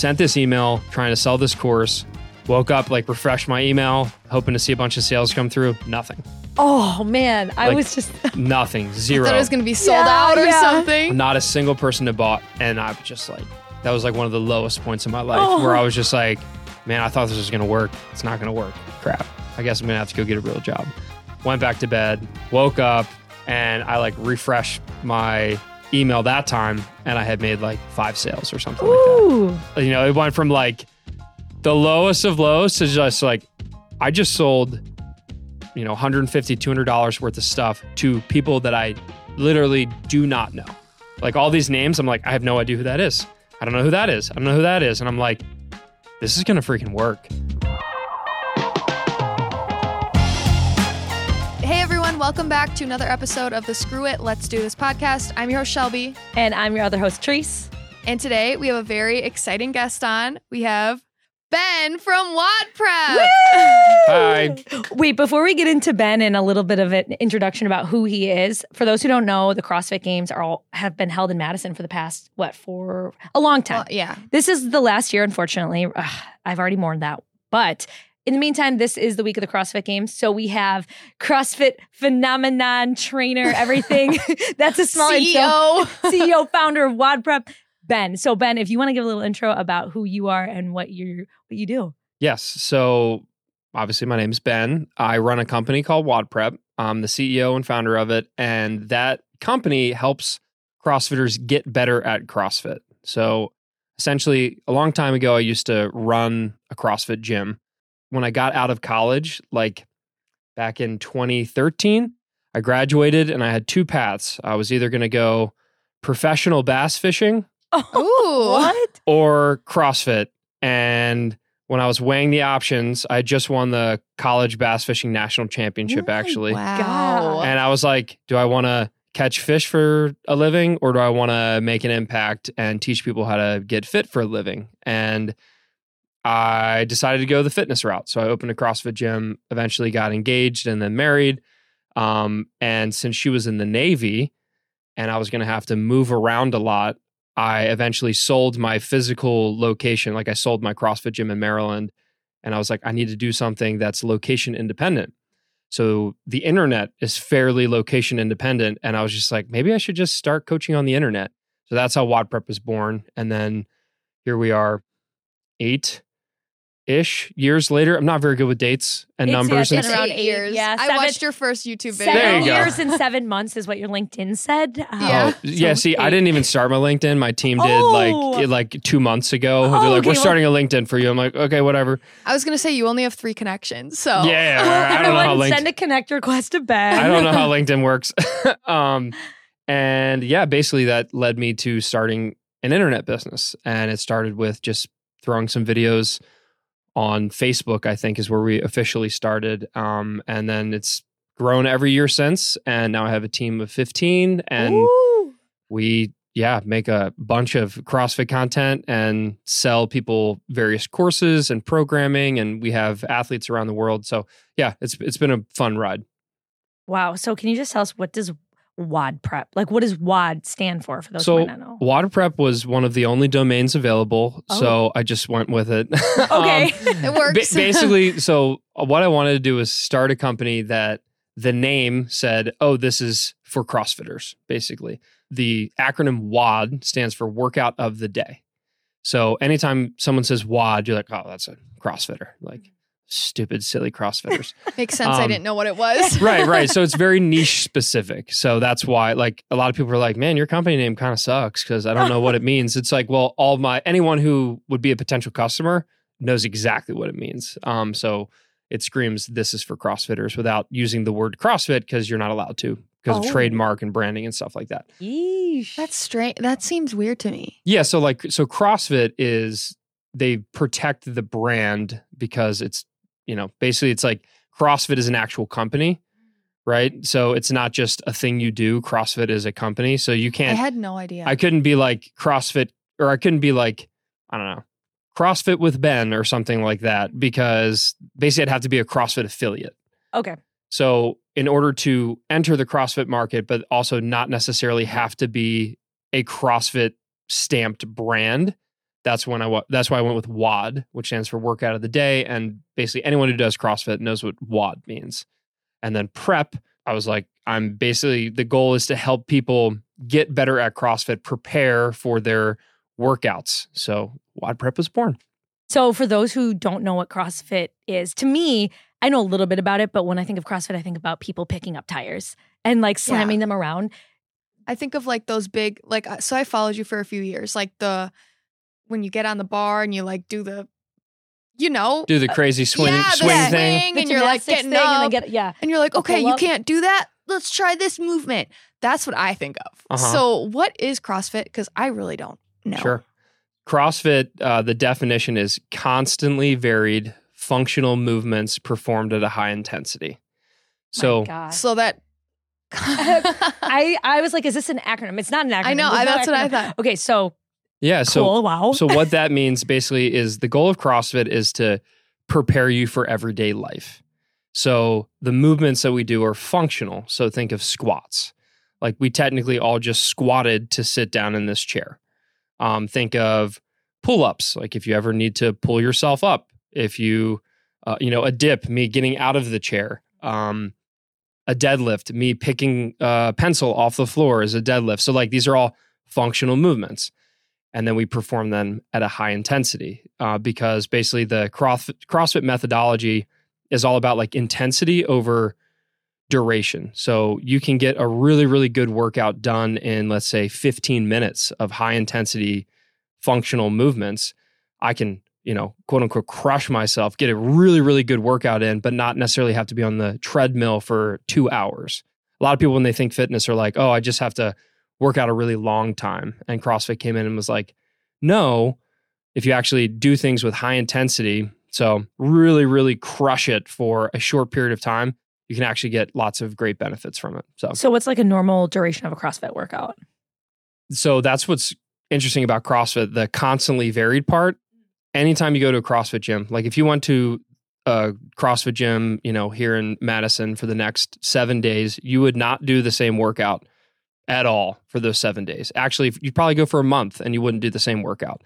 sent this email trying to sell this course. Woke up, like refreshed my email, hoping to see a bunch of sales come through. Nothing. Oh man, I Like- was just Nothing. I Zero. thought it was going to be sold Yeah, out or yeah. something. Not a single person had bought. And I was just like, that was like one of the lowest points in my life Oh. where I was just like, man, I thought this was going to work. It's not going to work. Crap. I guess I'm going to have to go get a real job. Went back to bed, woke up, and I like refreshed my email that time. And I had made like five sales or something like that. You know, it went from like the lowest of lows to just like, I just sold, you know, $150, $200 worth of stuff to people that I literally do not know. Like all these names, I'm like, I have no idea who that is. I don't know who that is. I don't know who that is. And I'm like, this is gonna freaking work. Welcome back to another episode of the Screw It, Let's Do This podcast. I'm your host, Shelby. And I'm your other host, Therese. And today we have a very exciting guest on. We have Ben from WOD Prep. Hi. Wait, before we get into Ben and a little bit of an introduction about who he is, for those who don't know, the CrossFit Games are all have been held in Madison for the past what for a long time. Well, yeah. This is the last year, unfortunately. Ugh, I've already mourned that. But in the meantime, this is the week of the CrossFit Games. So we have CrossFit phenomenon trainer, everything. That's a small intro. CEO. CEO, founder of WOD Prep, Ben. So Ben, if you want to give a little intro about who you are and what you what you do. Yes. So obviously my name is Ben. I run a company called WOD Prep. I'm the CEO and founder of it. And that company helps CrossFitters get better at CrossFit. So essentially, a long time ago, I used to run a CrossFit gym. When I got out of college, like back in 2013, I graduated and I had two paths. I was either going to go professional bass fishing Ooh. what? or CrossFit. And when I was weighing the options, I just won the college bass fishing national championship, Oh, actually. Wow. And I was like, do I want to catch fish for a living or do I want to make an impact and teach people how to get fit for a living? And I decided to go the fitness route. So I opened a CrossFit gym, eventually got engaged and then married. Um, and since she was in the Navy and I was going to have to move around a lot, I eventually sold my physical location. Like I sold my CrossFit gym in Maryland. And I was like, I need to do something that's location independent. So the internet is fairly location independent. And I was just like, maybe I should just start coaching on the internet. So that's how WOD Prep was born. And then here we are, eight ish years later. I'm not very good with dates and It's- numbers. yeah, and it's around eight eight, years. yeah, I watched your first YouTube video. Seven There you go. years and seven months is what your LinkedIn said. Uh, Yeah. Oh, yeah. so See, I didn't even start my LinkedIn. My team did Oh. like like two months ago. Oh, They're like, okay, "We're well- starting a LinkedIn for you." I'm like, "Okay, whatever." I was going to say you only have three connections. So Yeah, Well, I don't know how everyone LinkedIn. send a connect request to Ben. I don't know how LinkedIn works. um, and yeah, basically that led me to starting an internet business, and it started with just throwing some videos on Facebook. I think is where we officially started, um, and then it's grown every year since. And now I have a team of 15, and Ooh. we yeah make a bunch of CrossFit content and sell people various courses and programming, and we have athletes around the world. So yeah, it's it's been a fun ride. Wow. So can you just tell us what does WOD prep? Like what does WOD stand for for those So who might not know? WOD Prep was one of the only domains available, Oh. so I just went with it. Okay. Um, it ba- works. basically, so what I wanted to do was start a company that the name said, "Oh, this is for CrossFitters." Basically, the acronym WOD stands for Workout of the Day. So anytime someone says WOD, you're like, "Oh, that's a CrossFitter." Like stupid, silly CrossFitters. Makes sense. I um, didn't know what it was. right, right. So it's very niche specific. So that's why, like, a lot of people are like, "Man, your company name kind of sucks" because I don't know what it means. It's like, well, all my anyone who would be a potential customer knows exactly what it means. Um, so it screams, "This is for CrossFitters" without using the word CrossFit because you're not allowed to because Oh. of trademark and branding and stuff like that. Yeesh. That's strange. That seems weird to me. Yeah. So like, so CrossFit is they protect the brand because it's you know basically it's like CrossFit is an actual company, right? So it's not just a thing you do. CrossFit is a company, so you can't. I had no idea. I couldn't be like CrossFit, or I couldn't be like I don't know CrossFit with Ben or something like that because basically I'd have to be a CrossFit affiliate. okay. So, in order to enter the CrossFit market, but also not necessarily have to be a CrossFit stamped brand, that's when I wa- that's why I went with WOD, which stands for workout of the day. And basically, anyone who does CrossFit knows what WOD means. And then prep, I was like, I'm basically the goal is to help people get better at CrossFit, prepare for their workouts. So WOD prep was born. So, for those who don't know what CrossFit is, to me, I know a little bit about it, but when I think of CrossFit, I think about people picking up tires and like slamming them around. I think of like those big like uh, so I followed you for a few years like the when you get on the bar and you like do the you know Do the crazy swing yeah, the swing swing, thing. The and you're like getting thing, up and they get yeah. and you're like okay you can't do that let's try this movement that's what I think of Uh-huh. so what is CrossFit because I really don't know Sure. CrossFit, uh, the definition is constantly varied functional movements performed at a high intensity. So so that I I was like, is this an acronym? It's not an acronym. I know There's no that's what I thought Okay, so yeah, so cool. Wow. so what that means basically is the goal of CrossFit is to prepare you for everyday life. So the movements that we do are functional. So think of squats. Like we technically all just squatted to sit down in this chair. Um, think of pull-ups. Like if you ever need to pull yourself up, if you, uh, you know, a dip, me getting out of the chair. Um, a deadlift, me picking a pencil off the floor is a deadlift. So like these are all functional movements and then we perform them at a high intensity uh, because basically the CrossFit, CrossFit methodology is all about like intensity over duration. So you can get a really, really good workout done in, let's say, 15 minutes of high intensity functional movements. I can, you know, quote unquote, crush myself, get a really, really good workout in, but not necessarily have to be on the treadmill for two hours. A lot of people, when they think fitness, are like, oh, I just have to work out a really long time. And CrossFit came in and was like, no, if you actually do things with high intensity, so really, really crush it for a short period of time, you can actually get lots of great benefits from it. So, so what's like a normal duration of a CrossFit workout? so that's what's interesting about CrossFit, the constantly varied part. Anytime you go to a CrossFit gym, like if you went to a CrossFit gym, you know, here in Madison for the next seven days, you would not do the same workout at all for those seven days. Actually, you'd probably go for a month and you wouldn't do the same workout.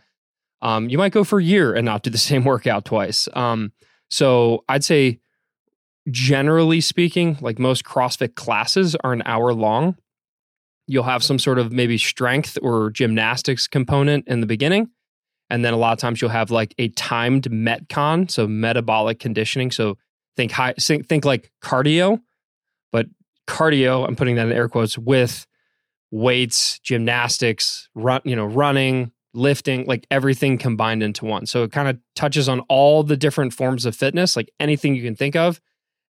Um, you might go for a year and not do the same workout twice. Um, so I'd say, generally speaking, like most CrossFit classes are an hour long. You'll have some sort of maybe strength or gymnastics component in the beginning. And then a lot of times you'll have like a timed metcon, so metabolic conditioning. So think high, think, think like cardio, but cardio, I'm putting that in air quotes with weights, gymnastics, run, you know, running, lifting, like everything combined into one. So it kind of touches on all the different forms of fitness, like anything you can think of,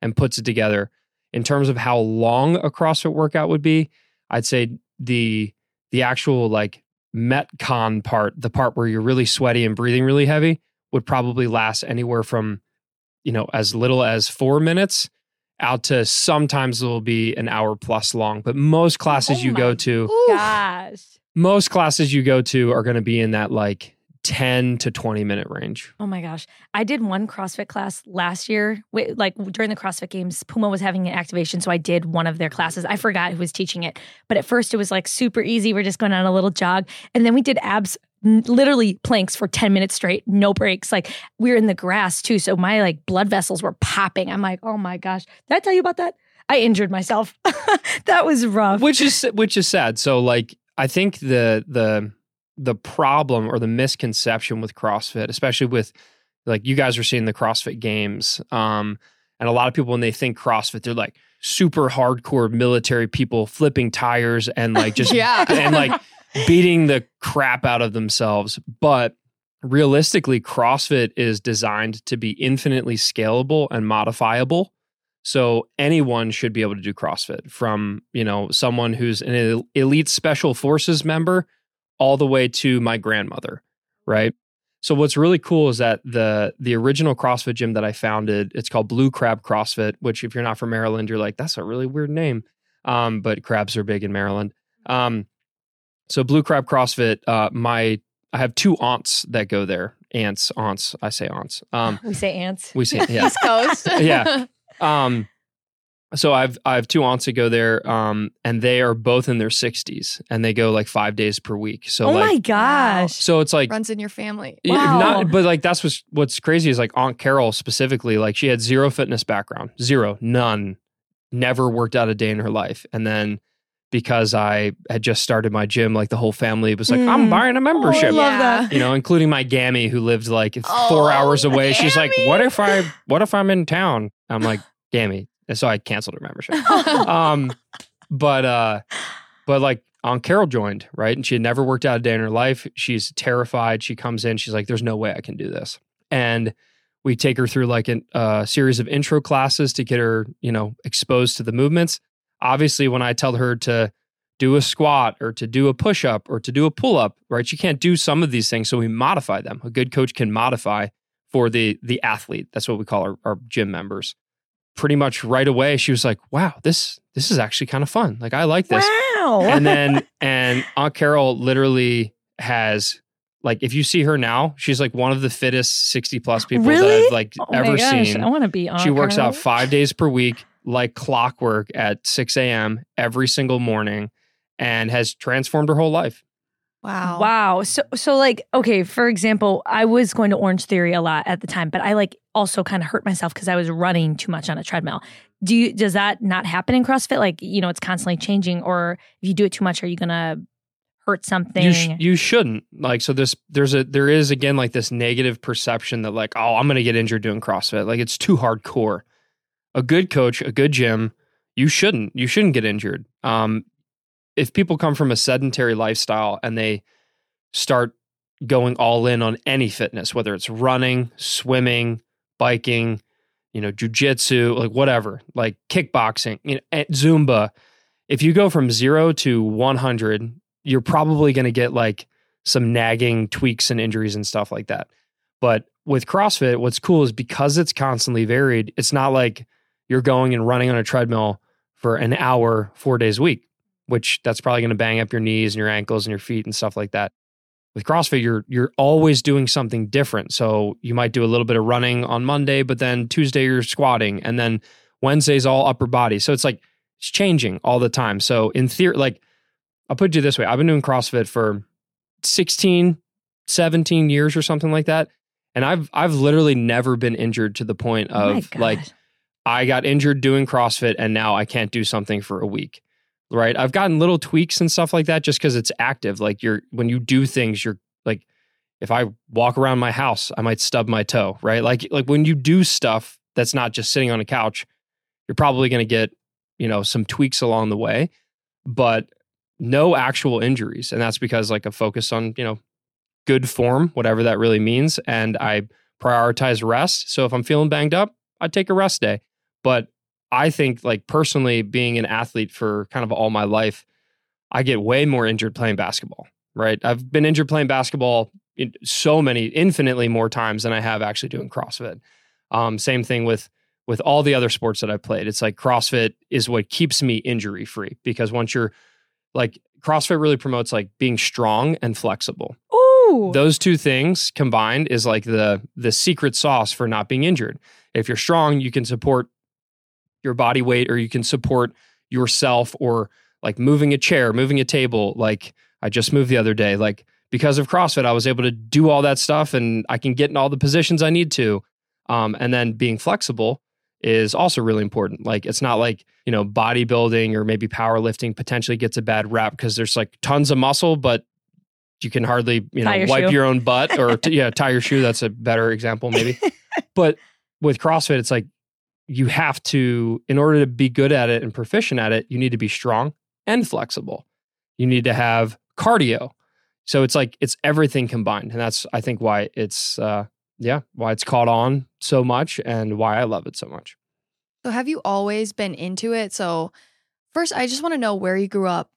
and puts it together. In terms of how long a CrossFit workout would be, I'd say the the actual like metcon part, the part where you're really sweaty and breathing really heavy, would probably last anywhere from, you know, as little as four minutes out to sometimes it will be an hour plus long. But most classes Oh you my go to, Gosh. most classes you go to are going to be in that like 10 to 20 minute range. Oh my gosh. I did one CrossFit class last year. Like during the CrossFit Games, Puma was having an activation. So I did one of their classes. I forgot who was teaching it. But at first it was like super easy. We're just going on a little jog. And then we did abs, n- literally planks for 10 minutes straight, no breaks. Like we were in the grass too. So my like blood vessels were popping. I'm like, oh my gosh. Did I tell you about that? I injured myself. that was rough. which is which is sad. So like I think the the the problem or the misconception with CrossFit, especially with like you guys are seeing the CrossFit games, um, and a lot of people when they think CrossFit, they're like super hardcore military people flipping tires and like just yeah and like beating the crap out of themselves. But realistically, CrossFit is designed to be infinitely scalable and modifiable. So anyone should be able to do CrossFit from, you know, someone who's an elite special forces member all the way to my grandmother, right? So what's really cool is that the the original CrossFit gym that I founded, it's called Blue Crab CrossFit, which if you're not from Maryland, you're like, that's a really weird name. Um, but crabs are big in Maryland. Um, so Blue Crab CrossFit, uh, my I have two aunts that go there. Aunts, aunts. I say aunts. Um, we say aunts. we say yeah. East Coast Yeah. Um, so I've I have two aunts that go there, um, and they are both in their sixties, and they go like five days per week. So oh like, my gosh. so it's like Runs in your family. Wow. Not, but like that's what's what's crazy is like Aunt Carol specifically, like she had zero fitness background, zero, none, never worked out a day in her life, and then because I had just started my gym, like the whole family was like, "I'm Mm. buying a Oh, I membership," love Yeah. that. you know, including my Gammy who lived like Oh, four hours away. She's like, "What if I, what if I'm in town?" I'm like, "Gammy," and so I canceled her membership um but uh but like Aunt Carol joined, right? And she had never worked out a day in her life. She's terrified. She comes in, she's like, There's no way I can do this. And we take her through like a uh, series of intro classes to get her, you know, exposed to the movements. Obviously, when I tell her to do a squat or to do a push up or to do a pull up, right? She can't do some of these things. So we modify them. A good coach can modify for the the athlete. That's what we call our, our gym members. Pretty much right away, she was like, wow, this this is actually kind of fun. Like I like this Wow. and then and Aunt Carol literally has like if you see her now, she's like one of the fittest 60 plus people that I've like Oh ever gosh, seen. I want to be on. she works Carol. out five days per week, like clockwork at 6 a.m. every single morning, and has transformed her whole life. Wow. Wow. So so like okay, for example, I was going to Orange Theory a lot at the time, but I like also kind of hurt myself because I was running too much on a treadmill. Do you does that not happen in CrossFit? Like, you know, it's constantly changing or if you do it too much, are you gonna hurt something? You sh- you shouldn't like so this there's a there is again like this negative perception that like oh I'm gonna get injured doing CrossFit like it's too hardcore. A good coach, a good gym, you shouldn't you shouldn't get injured. Um, if people come from a sedentary lifestyle and they start going all in on any fitness, whether it's running, swimming, biking, you know, jujitsu, like whatever, like kickboxing, you know, Zumba. If you go from zero to 100, you're probably going to get like some nagging tweaks and injuries and stuff like that. But with CrossFit, what's cool is because it's constantly varied, it's not like you're going and running on a treadmill for an hour, four days a week, which that's probably going to bang up your knees and your ankles and your feet and stuff like that. With CrossFit, you're you're always doing something different. So you might do a little bit of running on Monday, but then Tuesday you're squatting, and then Wednesday's all upper body. So it's like it's changing all the time. So in theory, like I'll put it this way: I've been doing CrossFit for 16, 17 years or something like that, and I've I've literally never been injured to the point Oh of like God. I got injured doing CrossFit and now I can't do something for a week. Right. I've gotten little tweaks and stuff like that just because it's active. Like you're when you do things, you're like if I walk around my house, I might stub my toe. Right. Like like when you do stuff that's not just sitting on a couch, you're probably gonna get, you know, some tweaks along the way, but no actual injuries. And that's because like a focus on, you know, good form, whatever that really means. And I prioritize rest. So if I'm feeling banged up, I take a rest day. But I think, like personally, being an athlete for kind of all my life, I get way more injured playing basketball. Right? I've been injured playing basketball in so many, infinitely more times than I have actually doing CrossFit. Um, same thing with with all the other sports that I've played. It's like CrossFit is what keeps me injury free because once you're like CrossFit really promotes like being strong and flexible Ooh. those two things combined is like the the secret sauce for not being injured if you're strong you can support your body weight or you can support yourself or like moving a chair moving a table like i just moved the other day like because of crossfit i was able to do all that stuff and i can get in all the positions i need to. Um, and then being flexible is also really important. Like it's not like you know bodybuilding or maybe powerlifting potentially gets a bad rap because there's like tons of muscle but you can hardly you know your wipe shoe. your own butt or t- yeah tie your shoe that's a better example maybe. But with CrossFit, it's like you have to, in order to be good at it and proficient at it, you need to be strong and flexible. You need to have cardio. So it's like it's everything combined, and that's I think why it's uh, yeah why it's caught on so much and why I love it so much. So have you always been into it? So first, I just want to know where you grew up,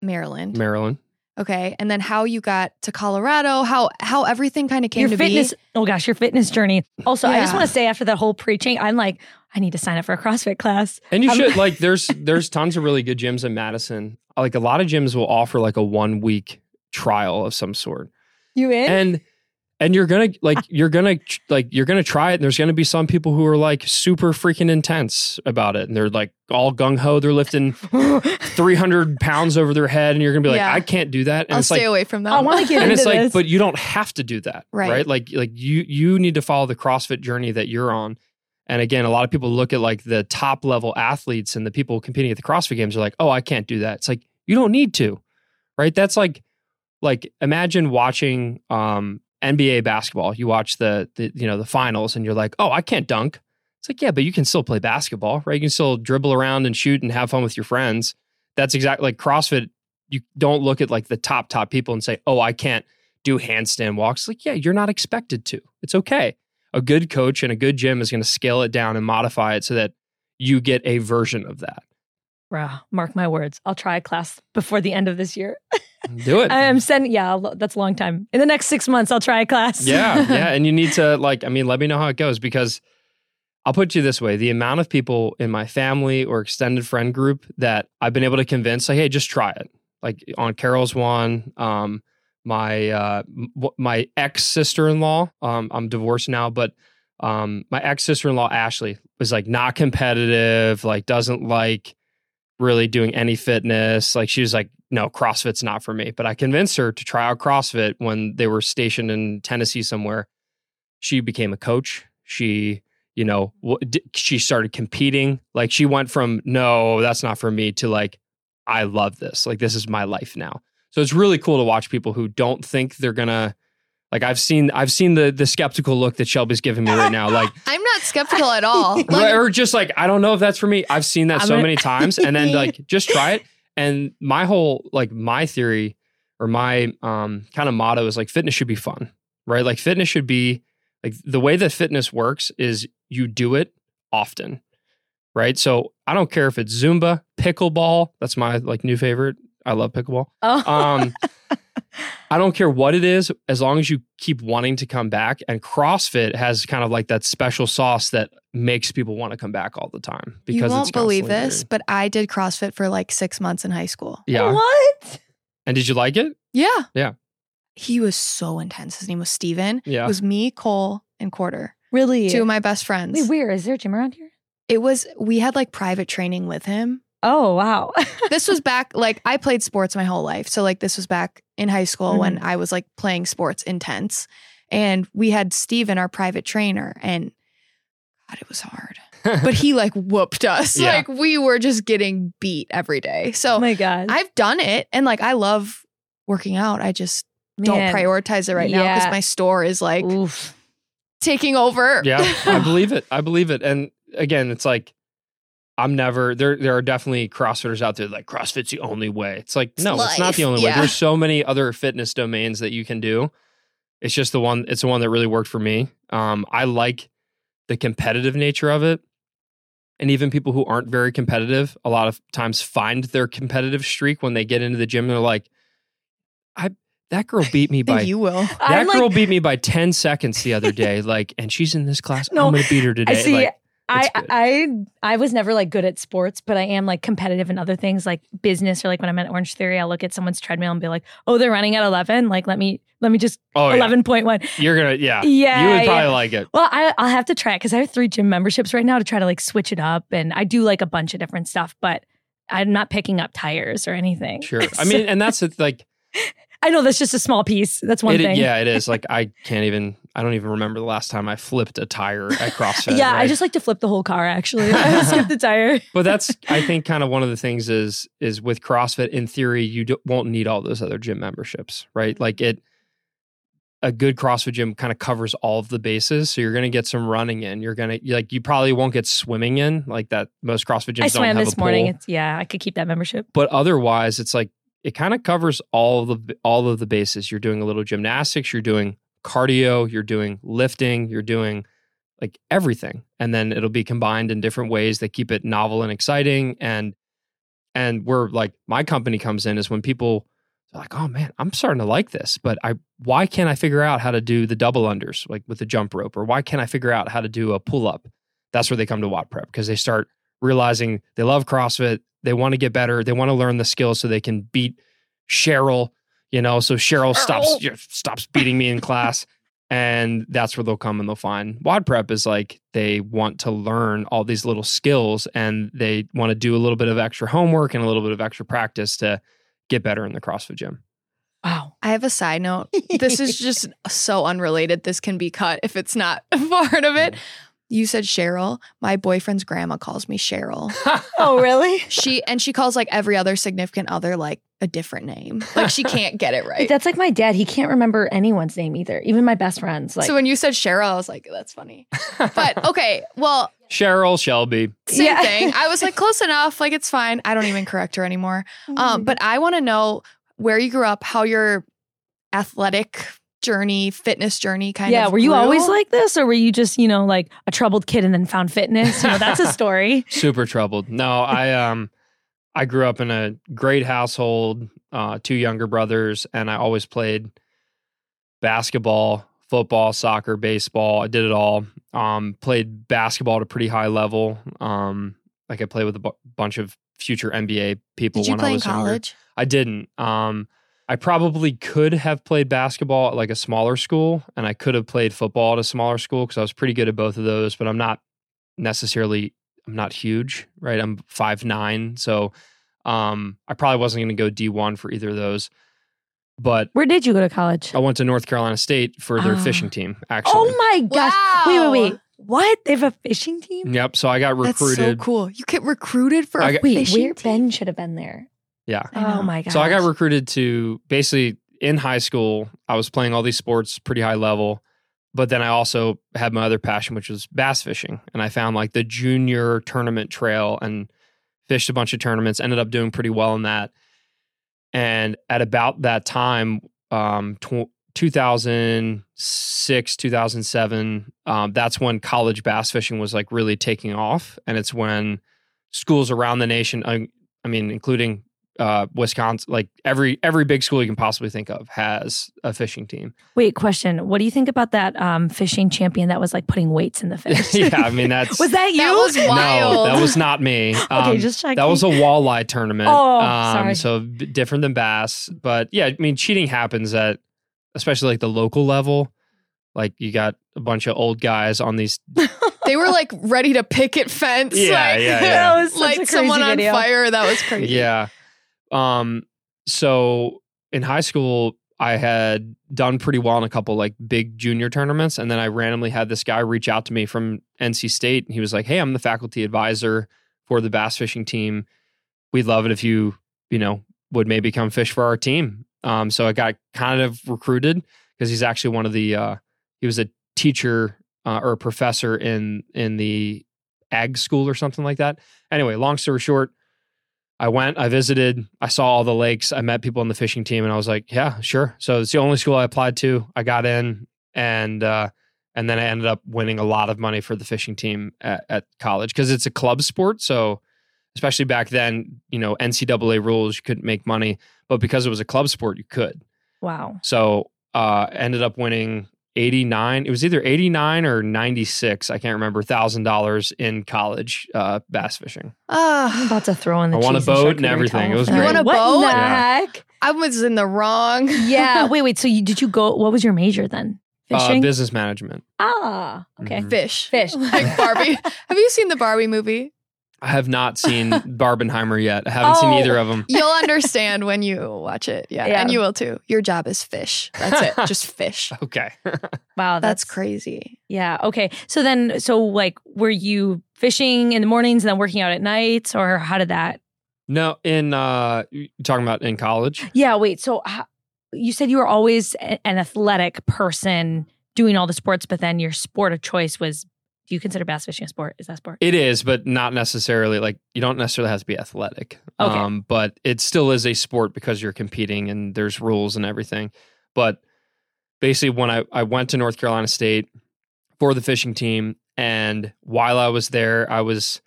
Maryland. Maryland, Okay, and then how you got to Colorado, how how everything kind of came your to fitness. be. Oh gosh, your fitness journey. Also, I just want to say after that whole preaching, I'm like, I need to sign up for a CrossFit class. and you Um, should like there's there's tons of really good gyms in Madison. Like a lot of gyms will offer like a one week trial of some sort. You in? And and you're gonna like you're gonna like you're gonna try it and there's gonna be some people who are like super freaking intense about it and they're like all gung-ho they're lifting 300 pounds over their head and you're gonna be like Yeah. i can't do that and I'll it's stay like away from that I want to get and into it's like this. but you don't have to do that right. Right. like like you you need to follow the crossfit journey that you're on and again a lot of people look at like the top level athletes and the people competing at the crossfit games are like oh i can't do that. It's like you don't need to right? That's like like imagine watching um nba basketball. You watch the, the you know the finals and you're like oh i can't dunk. It's like yeah but you can still play basketball right? You can still dribble around and shoot and have fun with your friends. That's exactly like crossfit you don't look at like the top top people and say oh i can't do handstand walks. Like yeah you're not expected to. It's okay a good coach and a good gym is going to scale it down and modify it so that you get a version of that Wow, mark my words. I'll try a class before the end of this year. do it I'm sending. Yeah, I'll- that's a long time. In the next six months, I'll try a class. yeah yeah and you need to like i mean let me know how it goes because i'll put you this way the amount of people in my family or extended friend group that i've been able to convince like hey just try it like on carol's one um my uh my ex sister-in-law um i'm divorced now but um my ex sister-in-law ashley was like not competitive like doesn't like really doing any fitness like she was like no crossfit's not for me. But i convinced her to try out crossfit when they were stationed in tennessee somewhere. She became a coach. She you know she started competing. Like she went from no that's not for me to like i love this. Like this is my life now so it's really cool to watch people who don't think they're gonna like i've seen i've seen the the skeptical look that shelby's giving me right now like I'm not skeptical at all. Like, or just like I don't know if that's for me. I've seen that I'm so gonna- many times, and then like just try it. And my whole like my theory or my um kind of motto is like fitness should be fun, right? Like fitness should be like the way that fitness works is you do it often, right? So I don't care if it's Zumba, pickleball. That's my like new favorite. I love pickleball. Oh. Um, I don't care what it is, as long as you keep wanting to come back. And CrossFit has kind of like that special sauce that makes people want to come back all the time because you it's won't believe this, there. but I did CrossFit for like six months in high school. Yeah. What? And did you like it? Yeah. Yeah. He was so intense. His name was Steven. Yeah. It was me, Cole, and Quarter. Really? Two of my best friends. Wait, where is there a gym around here? It was we had like private training with him. Oh wow. This was back like I played sports my whole life. So like this was back in high school when Mm-hmm. I was like playing sports intense. And we had Steven, our private trainer, and God, it was hard. But he like whooped us. Yeah. Like we were just getting beat every day. oh So my god. I've done it and like I love working out. I just don't prioritize it right now because my store is like Oof. taking over. yeah, I believe it. I believe it. And again, it's like I'm never there. There are definitely CrossFitters out there like CrossFit's the only way. It's like It's no, it's not the life. only way. There's so many other fitness domains that you can do. It's just the one. It's the one that really worked for me. Um, I like the competitive nature of it, and even people who aren't very competitive, a lot of times find their competitive streak when they get into the gym. They're like, I that girl beat me by you will. that I'm like, girl beat me by 10 seconds the other day. Like, and she's in this class. No, I'm going to beat her I today. see. Like, I. I I was never like good at sports, but I am like competitive in other things like business or like when I'm at Orange Theory, I'll look at someone's treadmill and be like, oh, they're running at eleven. Like let me let me just oh, yeah. eleven point one. You're going to, yeah. Yeah, You would yeah. probably like it. Well, I, I'll have to try it because I have three gym memberships right now to try to like switch it up, and I do like a bunch of different stuff, but I'm not picking up tires or anything. Sure. I mean, and that's it, like, I know that's just a small piece. That's one it, thing. yeah, it is. Like, I can't even, I don't even remember the last time I flipped a tire at CrossFit. Yeah, I just like to flip the whole car. Actually, I skip the tire. but that's, I think, kind of one of the things is, is with CrossFit, in theory, you do, won't need all those other gym memberships, right? Like, it, a good CrossFit gym kind of covers all of the bases. So you're going to get some running in. You're going to like you probably won't get swimming in like that. Most CrossFit gyms I swam this morning. It's yeah, I could keep that membership. But otherwise, it's like it kind of covers all of the all of the bases. You're doing a little gymnastics. You're doing cardio. You're doing lifting. You're doing like everything, and then it'll be combined in different ways that keep it novel and exciting. And and where like my company comes in is when people are like, oh man, I'm starting to like this, but I why can't I figure out how to do the double unders like with the jump rope, or why can't I figure out how to do a pull up? That's where they come to WOD Prep because they start realizing they love CrossFit, they want to get better, they want to learn the skills so they can beat Cheryl. You know, so Cheryl stops stops beating me in class. and that's where they'll come and they'll find WOD Prep is like they want to learn all these little skills and they want to do a little bit of extra homework and a little bit of extra practice to get better in the CrossFit gym. Wow. I have a side note. This is just so unrelated. This can be cut if it's not part of it. You said Cheryl. My boyfriend's grandma calls me Cheryl. Oh, really? She and she calls like every other significant other like a different name. Like she can't get it right. That's like my dad. He can't remember anyone's name either, even my best friends. Like, so when you said Cheryl, I was like, that's funny. But okay, well, Cheryl Shelby. same Yeah. thing. I was like, close enough. Like it's fine. I don't even correct her anymore. Um, but I want to know where you grew up, how your athletic journey, fitness journey kind yeah, of. Yeah, were you grew. always like this, or were you just, you know, like a troubled kid and then found fitness? You know, that's a story. Super troubled. No, I um I grew up in a great household, uh, two younger brothers, and I always played basketball, football, soccer, baseball. I did it all. Um, played basketball at a pretty high level. Um, like I played with a bunch of future NBA people Did you when play I in was younger. college? I didn't. Um, I probably could have played basketball at like a smaller school, and I could have played football at a smaller school because I was pretty good at both of those. But I'm not necessarily. I'm not huge, right? I'm five nine, so um, I probably wasn't going to go D one for either of those. But Where did you go to college? I went to North Carolina State for their Ah. fishing team. Actually, Oh my gosh. Wait, wait, wait. What? They have a fishing team? Yep. So I got That's so recruited. cool. You get recruited for I a got- Wait, fishing where team? Ben should have been there. Yeah. Oh my god. So I got recruited to basically in high school. I was playing all these sports pretty high level, but then I also had my other passion, which was bass fishing, and I found like the junior tournament trail and fished a bunch of tournaments. Ended up doing pretty well in that, and at about that time, um, tw- 2006, 2007, um, that's when college bass fishing was like really taking off, and it's when schools around the nation, I, I mean, including uh, Wisconsin, like every every big school you can possibly think of has a fishing team. Wait, question. What do you think about that um, fishing champion that was like putting weights in the fish? yeah, I mean that's was that you? That was no, that was not me. okay, Um, just checking. that was a walleye tournament. Oh, um, sorry. So different than bass, but yeah, I mean cheating happens at especially like the local level. Like you got a bunch of old guys on these. They were like ready to picket fence. Yeah, like, yeah, yeah. That was such a Light crazy someone on fire. That was crazy. Yeah. Um. So in high school, I had done pretty well in a couple like big junior tournaments, and then I randomly had this guy reach out to me from NC State, and he was like, "Hey, I'm the faculty advisor for the bass fishing team. We'd love it if you, you know, would maybe come fish for our team." Um. So I got kind of recruited because he's actually one of the. uh He was a teacher uh, or a professor in in the ag school or something like that. Anyway, long story short, I went, I visited, I saw all the lakes, I met people on the fishing team, and I was like, yeah, sure. So it's the only school I applied to. I got in, and uh, and then I ended up winning a lot of money for the fishing team at, at college because it's a club sport. So especially back then, you know, NCAA rules, you couldn't make money, but because it was a club sport, you could. wow. So uh, ended up winning 89. It was either 89 or 96. I can't remember. Thousand dollars in college uh, bass fishing. I'm Ah, about to throw in the I won a boat and everything. It was great. You won a what boat? in the Yeah. heck? I was in the wrong. Yeah. wait, wait. So you did you go? What was your major then? Uh, Fishing. business management. ah, okay. Mhm. Fish. Fish. like Barbie. Have you seen the Barbie movie? I have not seen Barbenheimer yet. I haven't seen Oh. either of them. You'll understand when you watch it. Yeah, Yeah. And you will too. Your job is fish. That's it. Just fish. Okay. Wow, That's crazy. Yeah. Okay. So then, so like, were you fishing in the mornings and then working out at nights, or how did that? no, in uh, you talking about in college. Yeah. Wait. So how, you said you were always an athletic person doing all the sports, but then your sport of choice was. Do you consider bass fishing a sport? Is that sport? It is, but not necessarily like you don't necessarily have to be athletic. Okay. Um, but it still is a sport because you're competing and there's rules and everything. But basically when I, I went to North Carolina State for the fishing team and while I was there, I was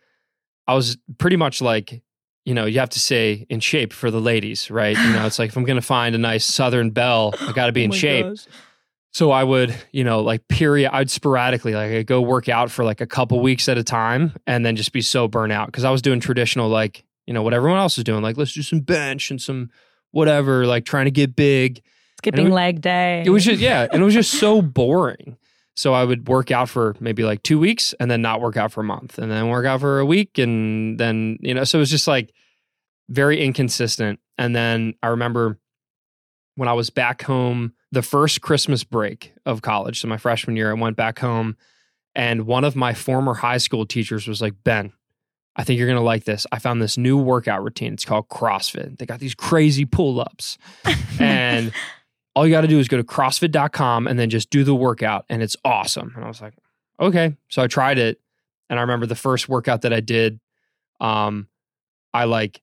I was pretty much like, you know, you have to say in shape for the ladies, right? You know, it's like if I'm gonna find a nice southern belle, I gotta be in shape. So I would, you know, like period, I'd sporadically like I'd go work out for like a couple weeks at a time and then just be so burnt out because I was doing traditional like, you know, what everyone else is doing, like let's do some bench and some whatever, like trying to get big. Skipping leg day. It was just yeah, and it was just so boring. So I would work out for maybe like two weeks and then not work out for a month and then work out for a week and then, you know, so it was just like very inconsistent. And then I remember when I was back home, the first Christmas break of college, so my freshman year, I went back home and one of my former high school teachers was like, Ben, I think you're going to like this. I found this new workout routine. It's called CrossFit. They got these crazy pull ups. and all you got to do is go to crossfit.com and then just do the workout and it's awesome and i was like okay so i tried it and i remember the first workout that i did um i like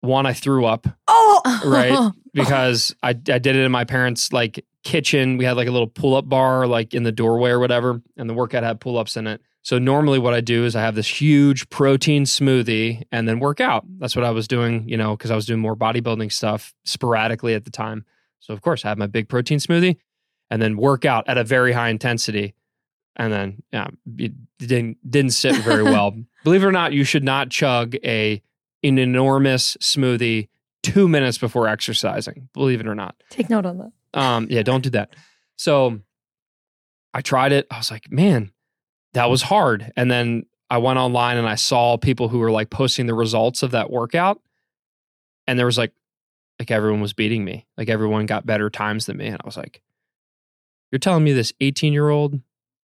one i threw up oh, Right. because I, I did it in my parents like kitchen. We had like a little pull-up bar like in the doorway or whatever and the workout had pull-ups in it. So normally what i do is i have this huge protein smoothie and then work out. That's what i was doing you know because i was doing more bodybuilding stuff sporadically at the time. So of course i have my big protein smoothie and then work out at a very high intensity. And then yeah it didn't didn't sit very well. Believe it or not you should not chug a an enormous smoothie two minutes before exercising believe it or not Take note on that. um, yeah, don't do that. So I tried it. I was like, man, that was hard. And then I went online and I saw people who were like posting the results of that workout. And there was like, like everyone was beating me. Like everyone got better times than me. And I was like, you're telling me this 18 year old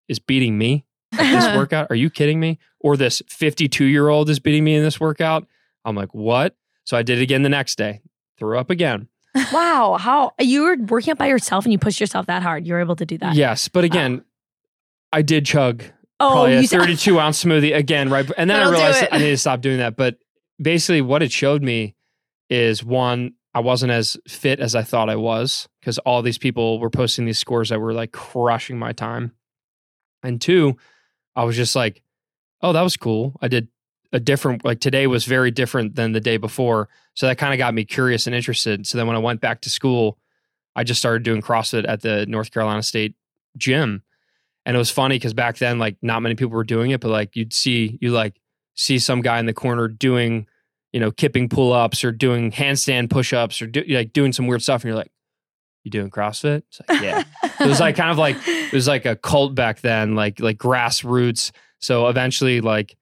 is beating me at this workout? Are you kidding me? Or this 52 year old is beating me in this workout? I'm like, what? So I did it again the next day, threw up again. Wow, how you were working out by yourself and you pushed yourself that hard. You were able to do that. Yes, but again, I did chug Oh, probably a you said- 32 ounce smoothie again, right? And then I That'll realized. I need to stop doing that. But basically, what it showed me is one, I wasn't as fit as I thought I was because all these people were posting these scores that were like crushing my time. And two, I was just like, oh, that was cool. I did a different, like today was very different than the day before. So that kind of got me curious and interested. So then when I went back to school, I just started doing CrossFit at the North Carolina State gym. And it was funny because back then, like not many people were doing it, but like you'd see, you like see some guy in the corner doing, you know, kipping pull ups or doing handstand push ups or do, like doing some weird stuff. And you're like, you doing CrossFit? It's like, yeah. it was like kind of like, it was like a cult back then, like, like grassroots. So eventually, like,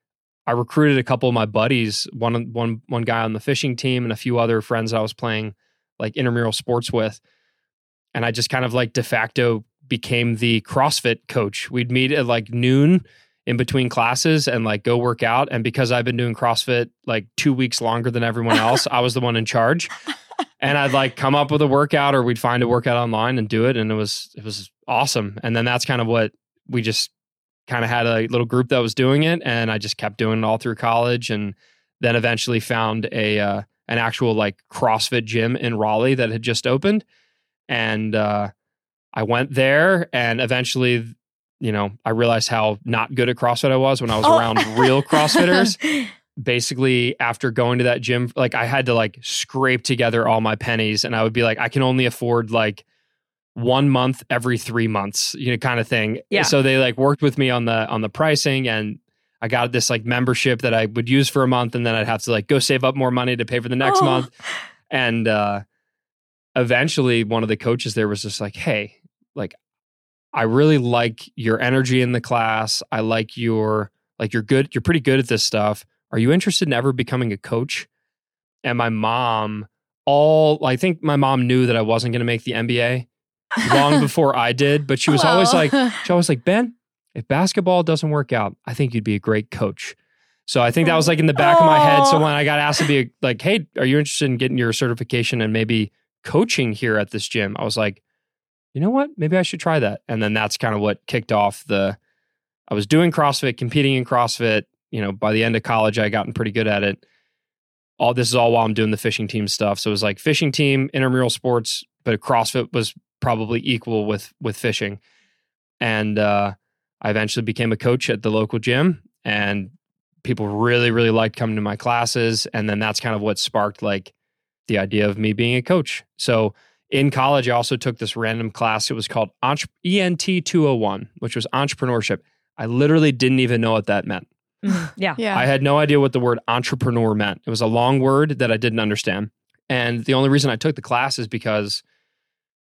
I recruited a couple of my buddies, one, one, one guy on the fishing team and a few other friends I was playing like intramural sports with. And I just kind of like de facto became the CrossFit coach. We'd meet at like noon in between classes and like go work out. And because I've been doing CrossFit like two weeks longer than everyone else, I was the one in charge. And I'd like come up with a workout or we'd find a workout online and do it. And it was it was awesome. And then that's kind of what we just kind of had a little group that was doing it. And I just kept doing it all through college and then eventually found a uh, an actual like CrossFit gym in Raleigh that had just opened. And uh I went there and eventually, you know, I realized how not good at CrossFit I was when I was Oh. around real CrossFitters. Basically, after going to that gym, like I had to like scrape together all my pennies and I would be like, I can only afford like one month every three months, you know, kind of thing. Yeah. So they like worked with me on the on the pricing and I got this like membership that I would use for a month and then I'd have to like go save up more money to pay for the next Oh. month. And uh eventually one of the coaches there was just like, Hey, like I really like your energy in the class. I like your like you're good, you're pretty good at this stuff. Are you interested in ever becoming a coach? And my mom, all I think my mom knew that I wasn't gonna make the NBA long before I did, but she was always like, she always like, Ben, if basketball doesn't work out, I think you'd be a great coach. So I think that was like in the back of my head. So when I got asked to be a, like, hey, are you interested in getting your certification and maybe coaching here at this gym? I was like, you know what? Maybe I should try that. And then that's kind of what kicked off the. I was doing CrossFit, competing in CrossFit. You know, by the end of college, I gotten pretty good at it. All this is all while I'm doing the fishing team stuff. So it was like fishing team, intramural sports, but CrossFit was probably equal with with fishing. And uh, I eventually became a coach at the local gym, and people really, really liked coming to my classes. And then that's kind of what sparked like the idea of me being a coach. So in college, I also took this random class. It was called Entre- ENT 201, which was entrepreneurship. I literally didn't even know what that meant. Mhm, yeah. yeah. I had no idea what the word entrepreneur meant. It was a long word that I didn't understand. And the only reason I took the class is because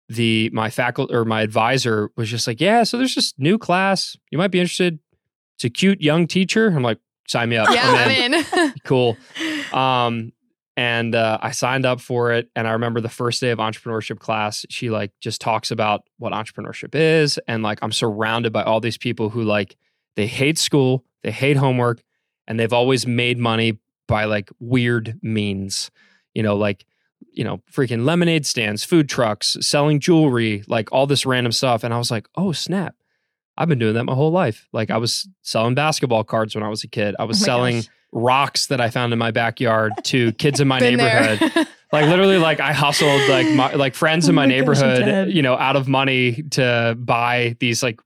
the my faculty or my advisor was just like, yeah, so there's this new class. You might be interested. It's a cute young teacher. I'm like, sign me up. yeah, I'm in. I'm in. cool. Um, and uh, I signed up for it. And I remember the first day of entrepreneurship class, she like just talks about what entrepreneurship is, and like I'm surrounded by all these people who like they hate school, they hate homework, and they've always made money by like weird means. You know, like you know, freaking lemonade stands, food trucks, selling jewelry, like all this random stuff. And I was like, oh snap. I've been doing that my whole life. Like I was selling basketball cards when I was a kid. I oh was Oh selling gosh. rocks that I found in my backyard to kids in my neighborhood. Like literally, like I hustled like my like friends Oh in my, my neighborhood, dead. you know, out of money to buy these like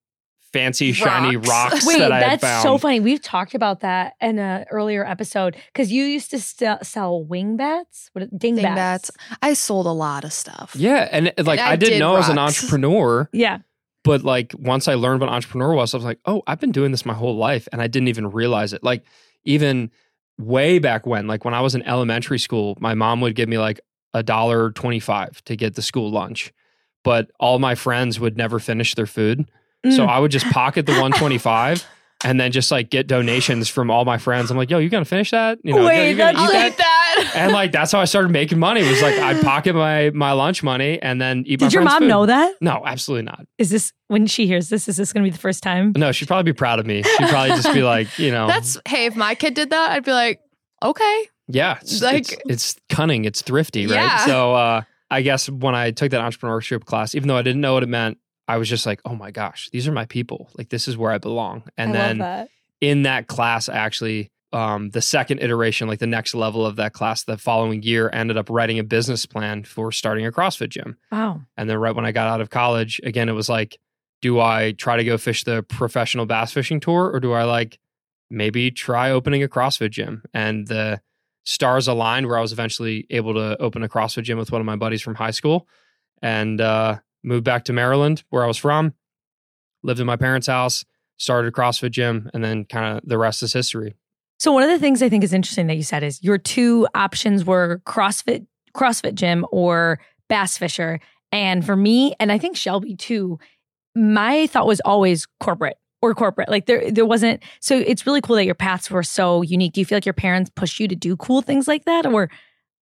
fancy shiny Rocks. rocks Wait, that I had that's found. so funny. We've talked about that in an earlier episode because you used to sell, sell wing bats, what dingbats. Dingbats. I sold a lot of stuff. Yeah, and eh, like And I I, didn't did know I was an entrepreneur, Yeah, but like once I learned what entrepreneur was, I was like, oh, I've been doing this my whole life, and I didn't even realize it. Like even way back when, like when I was in elementary school, my mom would give me like a dollar twenty-five to get the school lunch, but all my friends would never finish their food, so Mm. I would just pocket the one twenty-five. And then just like get donations from all my friends. I'm like, yo, you gonna finish that? You know, Wait, you gonna that's- eat that? that. and like that's how I started making money. Was like I'd pocket my my lunch money and then eat my Did your mom food. know that? No, absolutely not. Is this when she hears this? Is this going to be the first time? No, she'd probably be proud of me. She'd probably just be like, you know, That's hey, if my kid did that, I'd be like, okay. yeah, it's, like- it's, it's cunning, it's thrifty, right? Yeah. So uh, I guess when I took that entrepreneurship class, even though I didn't know what it meant, I was just like, oh my gosh, these are my people. Like this is where I belong. And I then that. in that class, I actually. Um, the second iteration, like the next level of that class, the following year, ended up writing a business plan for starting a CrossFit gym. Wow. And then right when I got out of college, again, it was like, do I try to go fish the professional bass fishing tour or do I like maybe try opening a CrossFit gym? And the stars aligned where I was eventually able to open a CrossFit gym with one of my buddies from high school and uh, moved back to Maryland where I was from, lived in my parents' house, started a CrossFit gym, and then kind of the rest is history. So one of the things I think is interesting that you said is your two options were CrossFit CrossFit gym or bass fisher. And for me, and I think Shelby too, my thought was always corporate or corporate. Like there there wasn't so it's really cool that your paths were so unique. Do you feel like your parents pushed you to do cool things like that? Or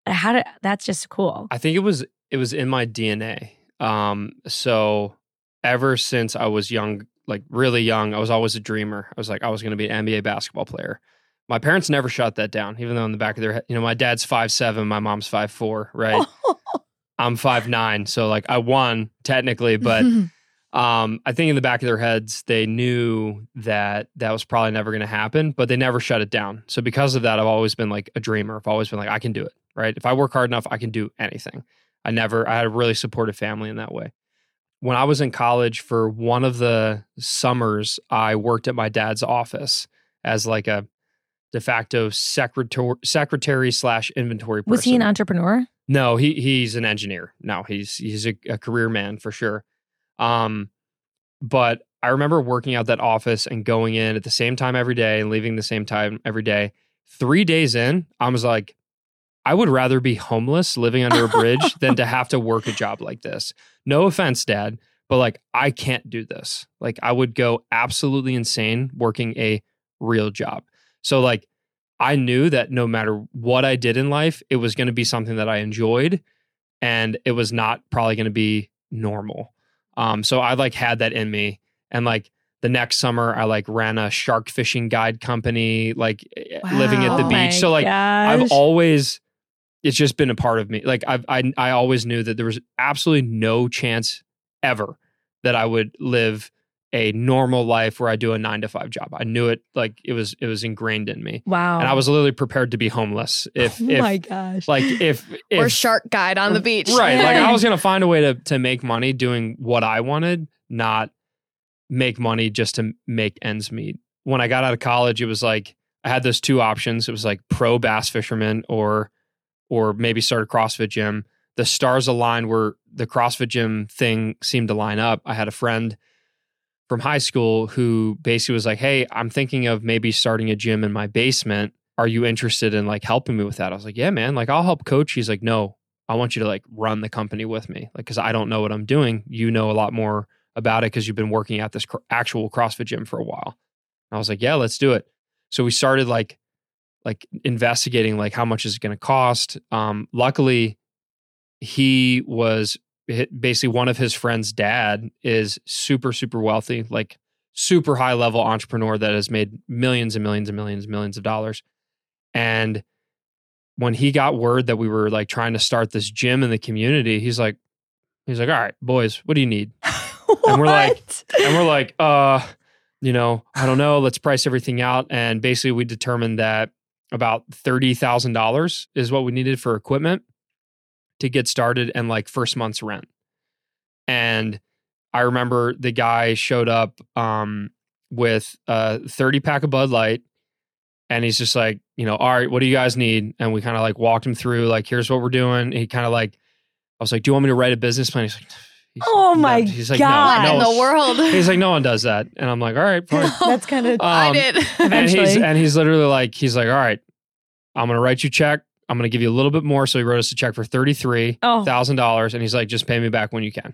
how did that's just cool. I think it was it was in my DNA. Um, so ever since I was young, like really young, I was always a dreamer. I was like, I was going to be an NBA basketball player. My parents never shut that down, even though in the back of their head, you know, my dad's five seven, my mom's five four, right? I'm five nine, so like I won technically, but um, I think in the back of their heads they knew that that was probably never going to happen, but they never shut it down. So because of that, I've always been like a dreamer. I've always been like, I can do it, right? If I work hard enough, I can do anything. I never, I had a really supportive family in that way. When I was in college for one of the summers, I worked at my dad's office as like a de facto secretary, secretary slash inventory person. Was he an entrepreneur? No, he he's an engineer. No, he's he's a, a career man for sure. Um, but I remember working out that office and going in at the same time every day and leaving the same time every day. Three days in, I was like, I would rather be homeless living under a bridge than to have to work a job like this. No offense, Dad, but like I can't do this. Like I would go absolutely insane working a real job. So like I knew that no matter what I did in life, it was going to be something that I enjoyed and it was not probably going to be normal. Um, so I like had that in me. And like the next summer, I like ran a shark fishing guide company, like eh, living at the Wow. Oh beach. So like I've always, it's just been a part of me. Like I've, I, I always knew that there was absolutely no chance ever that I would live a normal life where I do a nine to five job. I knew it like it was, it was ingrained in me. wow. And I was literally prepared to be homeless if, oh if my gosh. like if, if or shark guide on the beach. Right. Like I was gonna find a way to to make money doing what I wanted, not make money just to make ends meet. When I got out of college, it was like I had those two options. It was like pro bass fisherman or or maybe start a CrossFit gym. The stars aligned where the CrossFit gym thing seemed to line up. I had a friend from high school who basically was like, Hey, I'm thinking of maybe starting a gym in my basement. Are you interested in like helping me with that? I was like, Yeah, man, like I'll help coach. He's like, No, I want you to like run the company with me, like because I don't know what I'm doing. You know a lot more about it because you've been working at this cr- actual CrossFit gym for a while. And I was like, yeah, let's do it. So we started like like investigating like how much is it going to cost. Um, luckily, he was basically one of his friends' dad is super super wealthy, like super high level entrepreneur that has made millions and millions and millions and millions of dollars. And when he got word that we were like trying to start this gym in the community, he's like, he's like, all right, boys, what do you need? and we're like, and we're like, uh, you know, I don't know. Let's price everything out. And basically, we determined that about thirty thousand dollars is what we needed for equipment to get started and like first month's rent. And I remember the guy showed up um, with a 30 pack of Bud Light and he's just like, you know, all right, what do you guys need? And we kind of like walked him through, like, here's what we're doing. he kind of like, I was like, do you want me to write a business plan? He's like, he's, oh my he's like, God. No, What no. in the world? He's like, no one does that. And I'm like, all right, fine. That's kind of. I Um, did. and he's and he's literally like, he's like, all right, I'm gonna write you a check. I'm gonna give you a little bit more. So he wrote us a check for thirty three oh. thousand dollars, and he's like, just pay me back when you can. And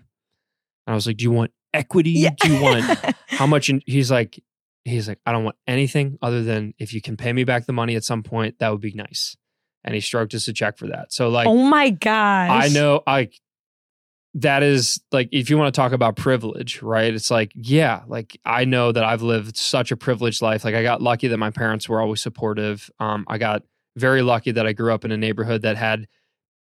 I was like, do you want equity? Yeah. Do you want how much? In, he's like, he's like, I don't want anything other than if you can pay me back the money at some point, that would be nice. And he stroked us a check for that. So like, oh my gosh. I know, I that is like if you want to talk about privilege, right? It's like, yeah, like I know that I've lived such a privileged life. Like I got lucky that my parents were always supportive. Um, I got very lucky that I grew up in a neighborhood that had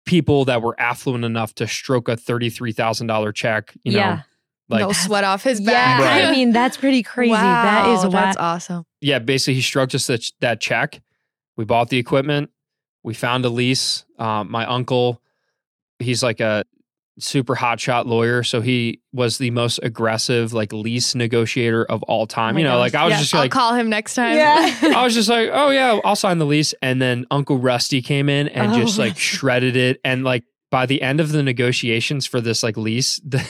people that were affluent enough to stroke a thirty-three thousand dollar check. You yeah. know, like no sweat off his Yeah. back. Right. I mean, that's pretty crazy. that Wow, is that's what. awesome. yeah, basically he stroked us that, that check. We bought the equipment. We found a lease. Um, my uncle, he's like a super hotshot lawyer, so he was the most aggressive like lease negotiator of all time. my you know, gosh. like I was Yeah. just I'll like. call him next time. Yeah. I was just like, oh yeah, I'll sign the lease, and then Uncle Rusty came in and Oh, just like shredded it. And like by the end of the negotiations for this like lease, the,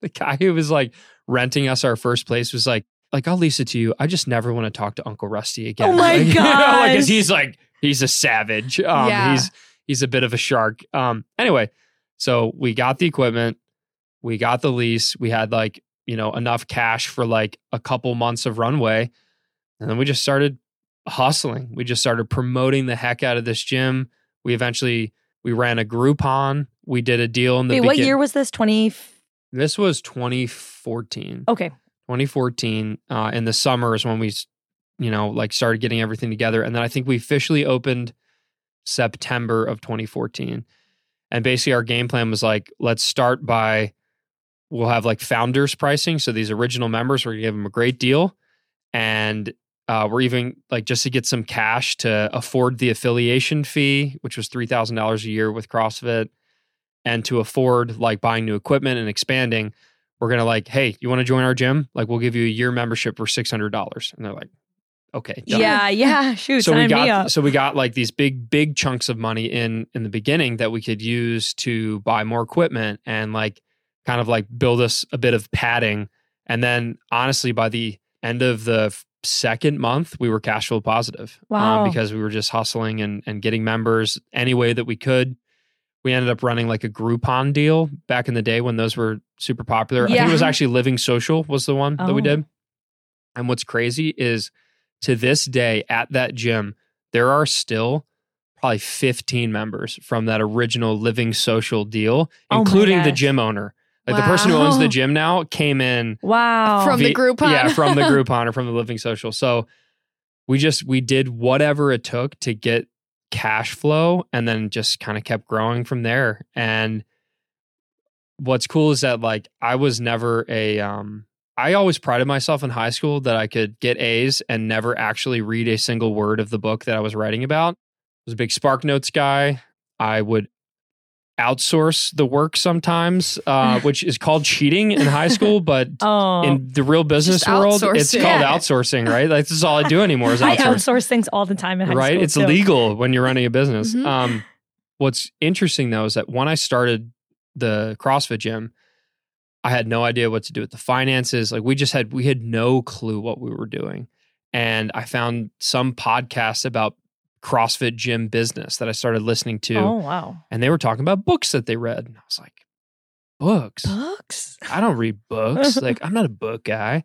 the guy who was like renting us our first place was like, like I'll lease it to you. I just never want to talk to Uncle Rusty again. Oh my like, you know, like, 'cause he's like he's a savage. Um, Yeah. he's he's a bit of a shark. Um, anyway, so we got the equipment, we got the lease, we had like you know enough cash for like a couple months of runway, and then we just started hustling. We just started promoting the heck out of this gym. We eventually we ran a Groupon. We did a deal in the Wait, what year was this? 20. This was 2014. Okay. 2014 uh, in the summer is when we you know like started getting everything together and then i think we officially opened september of 2014 and basically our game plan was like let's start by we'll have like founders pricing so these original members we're gonna give them a great deal and uh, we're even like just to get some cash to afford the affiliation fee which was $3000 a year with crossfit and to afford like buying new equipment and expanding we're gonna like, hey, you want to join our gym? Like, we'll give you a year membership for six hundred dollars. And they're like, okay, done. Yeah, yeah. Shoot, So we got so we got like these big big chunks of money in in the beginning that we could use to buy more equipment and like kind of like build us a bit of padding. And then honestly, by the end of the second month, we were cash flow positive. um, Wow. because we were just hustling and and getting members any way that we could. We ended up running like a Groupon deal back in the day when those were super popular. I think Yeah. it was actually Living Social was the one that we Oh. did. And what's crazy is to this day at that gym, there are still probably 15 members from that original Living Social deal, Oh including the gym owner. Like the person who owns the gym now came in wow. From the vi- Groupon? Yeah, from the Groupon or from the Living Social. So we just we did whatever it took to get cash flow and then just kind of kept growing from there. And what's cool is that like I was never a um I always prided myself in high school that I could get A's and never actually read a single word of the book that I was writing about. I was a big Spark Notes guy. I would outsource the work sometimes, uh, which is called cheating in high school, but oh. in the real business world, it's it. called Yeah. outsourcing, right? Like, this is all I do anymore is I outsource, outsource things all the time in high right? school. It's too. legal when you're running a business. Mhm. Um, what's interesting though is that when I started the CrossFit gym, I had no idea what to do with the finances. Like we just had, we had no clue what we were doing. And I found some podcasts about CrossFit gym business that I started listening to. Oh wow. And they were talking about books that they read. And I was like, books? Books. I don't read books. like, I'm not a book guy.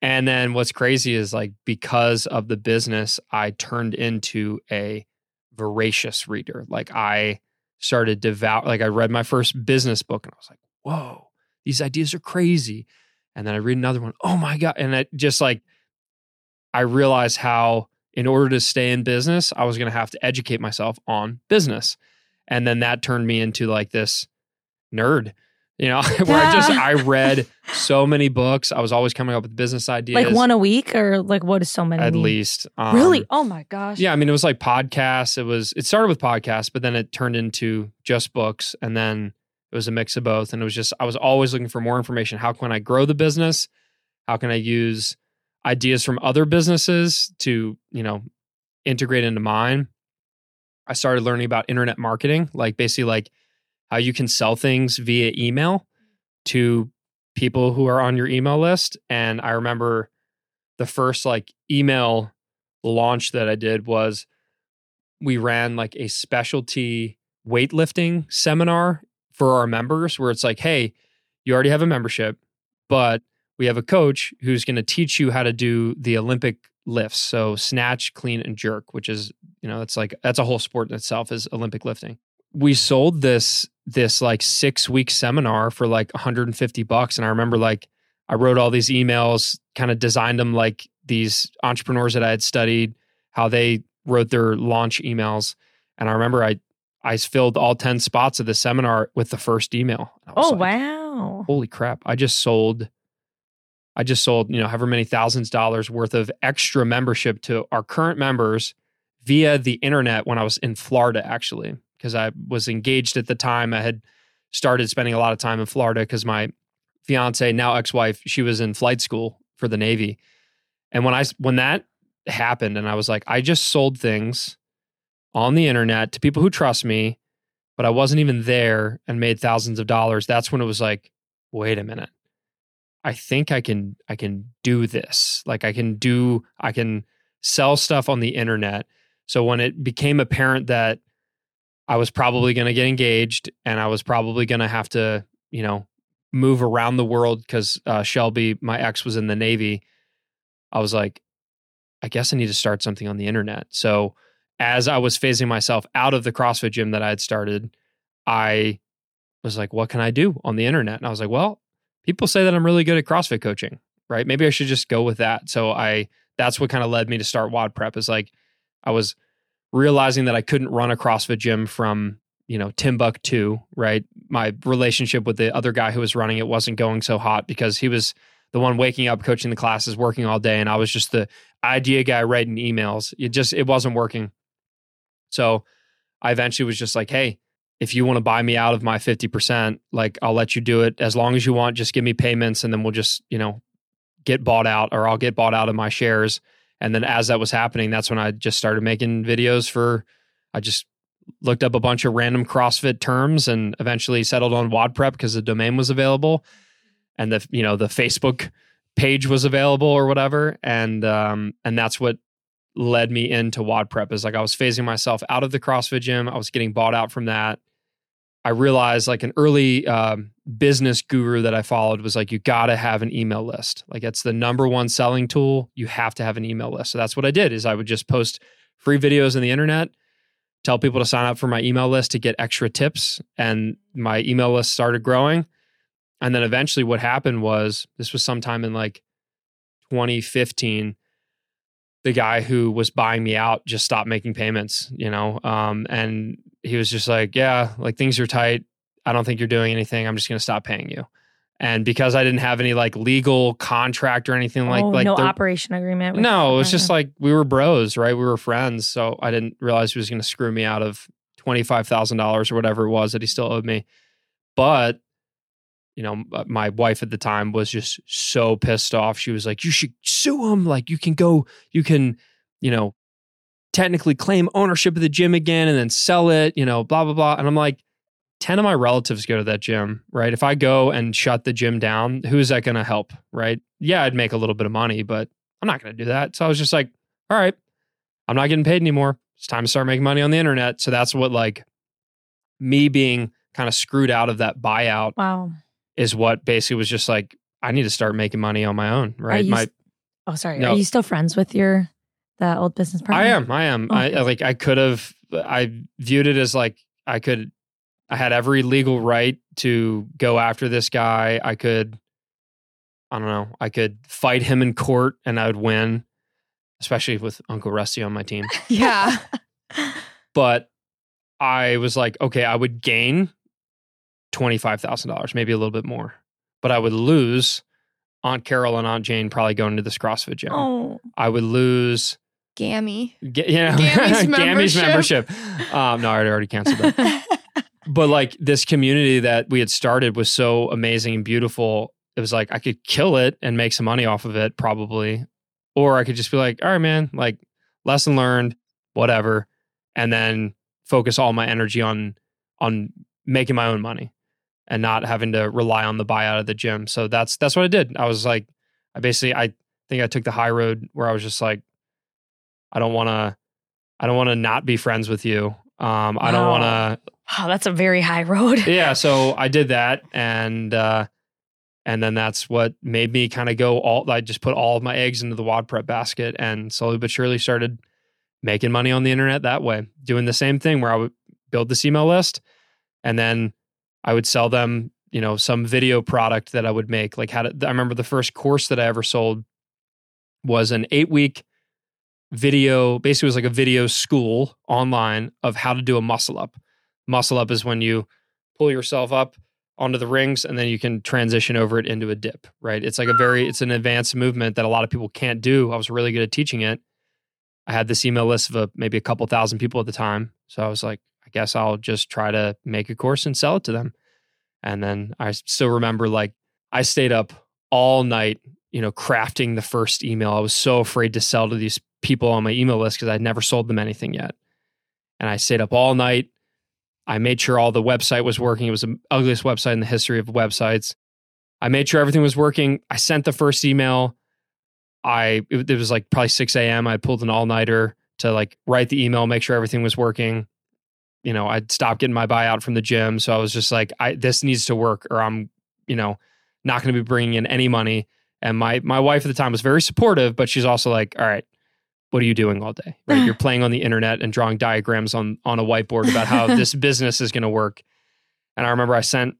And then what's crazy is like because of the business, I turned into a voracious reader. Like I started devout like I read my first business book and I was like, whoa, these ideas are crazy. And then I read another one. Oh my God. And I just like I realized how in order to stay in business, I was gonna have to educate myself on business. And then that turned me into like this nerd you know, where I just I read so many books. I was always coming up with business ideas, Like one a week or like what is so many? at least. Um, really? Oh my gosh. Yeah, I mean, it was like podcasts. It was it started with podcasts, but then it turned into just books, and then it was a mix of both. And it was just I was always looking for more information. How can I grow the business? How can I use ideas from other businesses to you know integrate into mine? I started learning about internet marketing, like basically like how you can sell things via email to people who are on your email list. And I remember the first like email launch that I did was we ran like a specialty weightlifting seminar for our members where it's like, hey, you already have a membership, but we have a coach who's going to teach you how to do the Olympic lifts. So snatch, clean, and jerk, which is, you know, it's like that's a whole sport in itself is Olympic lifting. We sold this this like six week seminar for like 150 bucks. And I remember like I wrote all these emails, kind of designed them like these entrepreneurs that I had studied, how they wrote their launch emails. And I remember I I filled all 10 spots of the seminar with the first email. Oh like, wow. Holy crap. I just sold I just sold, you know, however many thousands of dollars worth of extra membership to our current members via the internet when I was in Florida actually because I was engaged at the time. I had started spending a lot of time in Florida because my fiance, now ex-wife, she was in flight school for the Navy. And when I when that happened, and I was like, I just sold things on the internet to people who trust me, but I wasn't even there and made thousands of dollars. That's when it was like, wait a minute. I think I can I can do this. Like I can do I can sell stuff on the internet. So when it became apparent that I was probably going to get engaged and I was probably going to have to, you know, move around the world because uh, Shelby, my ex, was in the Navy. I was like, I guess I need to start something on the internet. So as I was phasing myself out of the CrossFit gym that I had started, I was like, what can I do on the internet? And I was like, well, people say that I'm really good at CrossFit coaching, right? Maybe I should just go with that. So I, that's what kind of led me to start WOD Prep is like, I was realizing that I couldn't run a CrossFit gym from, you know, Timbuktu, right? My relationship with the other guy who was running it wasn't going so hot because he was the one waking up, coaching the classes, working all day. And I was just the idea guy writing emails. It just, it wasn't working. So I eventually was just like, hey, if you want to buy me out of my 50%, like I'll let you do it as long as you want. Just give me payments and then we'll just, you know, get bought out or I'll get bought out of my shares. And then as that was happening, that's when I just started making videos for, I just looked up a bunch of random CrossFit terms and eventually settled on WOD Prep because the domain was available and the, you know, the Facebook page was available or whatever. And, um, and that's what led me into WOD Prep is like I was phasing myself out of the CrossFit gym. I was getting bought out from that. I realized like an early um, business guru that I followed was like, you got to have an email list. Like it's the number one selling tool. You have to have an email list. So that's what I did is I would just post free videos on the internet, tell people to sign up for my email list to get extra tips. And my email list started growing. And then eventually what happened was this was sometime in like 2015 the guy who was buying me out just stopped making payments, you know? Um, and he was just like, yeah, like things are tight. I don't think you're doing anything. I'm just going to stop paying you. And because I didn't have any like legal contract or anything like, oh, like no the- operation agreement. no, it was just Uh-huh. like we were bros, right? We were friends. So I didn't realize he was going to screw me out of $25,000 or whatever it was that he still owed me. But, you know, uh, my wife at the time was just so pissed off. She was like, you should sue him. Like, you can go, you can, you know, technically claim ownership of the gym again and then sell it, you know, blah, blah, blah. And I'm like, 10 of my relatives go to that gym, right? If I go and shut the gym down, who is that going to help, right? Yeah, I'd make a little bit of money, but I'm not going to do that. So I was just like, all right, I'm not getting paid anymore. it's time to start making money on the internet. So that's what like me being kind of screwed out of that buyout Wow. Is what basically was just like I need to start making money on my own, right? My s- oh, sorry. No. Are you still friends with your the old business partner? I am. I am. Oh, I like. I could have. I viewed it as like I could. I had every legal right to go after this guy. I could. I don't know. I could fight him in court and I would win, especially with Uncle Rusty on my team. Yeah. But I was like, okay, I would gain twenty five thousand dollars, maybe a little bit more, but I would lose Aunt Carol and Aunt Jane probably going to this CrossFit gym. Oh, I would lose Gammy. Ga- yeah, Gammy's Gammy's membership. membership. Um, no, I already already canceled that. but like this community that we had started was so amazing and beautiful. It was like I could kill it and make some money off of it, probably, or I could just be like, all right, man, like lesson learned, whatever, and then focus all my energy on on making my own money and not having to rely on the buyout of the gym. So that's that's what I did. I was like, I basically I think I took the high road where I was just like, I don't want to, I don't want to not be friends with you. Um, I don't want to wow, that's a very high road. yeah so i did that and uh and then that's what made me kind of go all i just put all of my eggs into the WOD prep basket and slowly but surely started making money on the internet that way doing the same thing where i would build this email list and then i would sell them you know some video product that i would make. Like how to i remember the first course that i ever sold was an eight week video basically was like a video school online of how to do a muscle up. Muscle up is when you pull yourself up onto the rings and then you can transition over it into a dip right? It's like a very it's an advanced movement that a lot of people can't do. I was really good at teaching it. I had this email list of a, maybe a couple thousand people at the time. So i was like guess i'll just try to make a course and sell it to them and then i still remember like i stayed up all night you know crafting the first email i was so afraid to sell to these people on my email list because i'd never sold them anything yet and i stayed up all night I made sure all the website was working. It was the ugliest website in the history of websites. I made sure everything was working. I sent the first email. I it, was like probably 6 a.m. I pulled an all nighter to like write the email, make sure everything was working. You know, I'd stopped getting my buyout from the gym, so I was just like, I this needs to work, or I'm, you know, not going to be bringing in any money. And my my wife at the time was very supportive, but she's also like, all right, what are you doing all day? Right? You're playing on the internet and drawing diagrams on on a whiteboard about how this business is going to work. And I remember I sent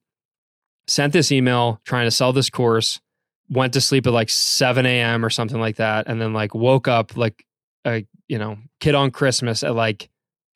sent this email trying to sell this course, went to sleep at like 7 a.m. or something like that, and then like woke up like a you know kid on Christmas at like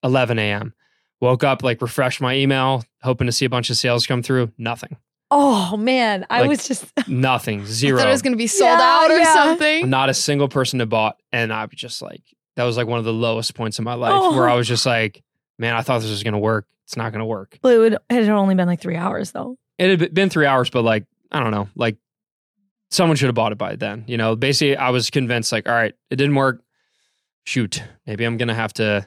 11 a.m. Woke up like refreshed my email, hoping to see a bunch of sales come through. Nothing, Oh man, I Like, was just nothing, I zero. thought it was going to be sold Yeah, out or yeah. something. not a single person had bought and i was just like that was like one of the lowest points in my life Oh. where i was just like man i thought this was going to work it's not going to work Well, it would it had only been like three hours though. it had been three hours but like i don't know like someone should have bought it by then you know basically i was convinced like all right it didn't work shoot maybe i'm going to have to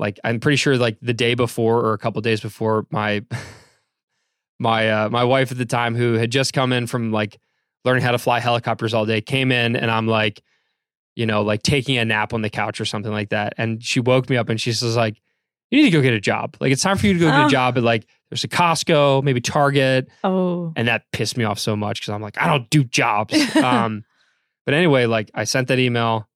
like i'm pretty sure like the day before or a couple days before my my uh my wife at the time who had just come in from like learning how to fly helicopters all day came in and i'm like you know like taking a nap on the couch or something like that. And she woke me up and she says like you need to go get a job. Like it's time for you to go get Oh. a job at like there's a costco maybe target. Oh, and that pissed me off so much because i'm like i don't do jobs. Um but anyway like i sent that email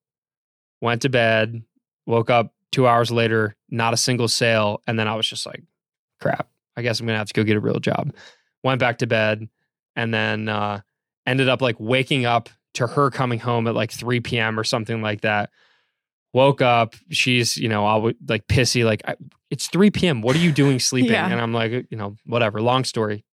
went to bed woke up two hours later not a single sale. And then i was just like crap i guess i'm gonna have to go get a real job. Went back to bed and then uh ended up like waking up to her coming home at like 3 p.m or something like that. Woke up she's you know i like pissy like I, it's 3 p.m what are you doing sleeping? Yeah. and i'm like you know whatever long story.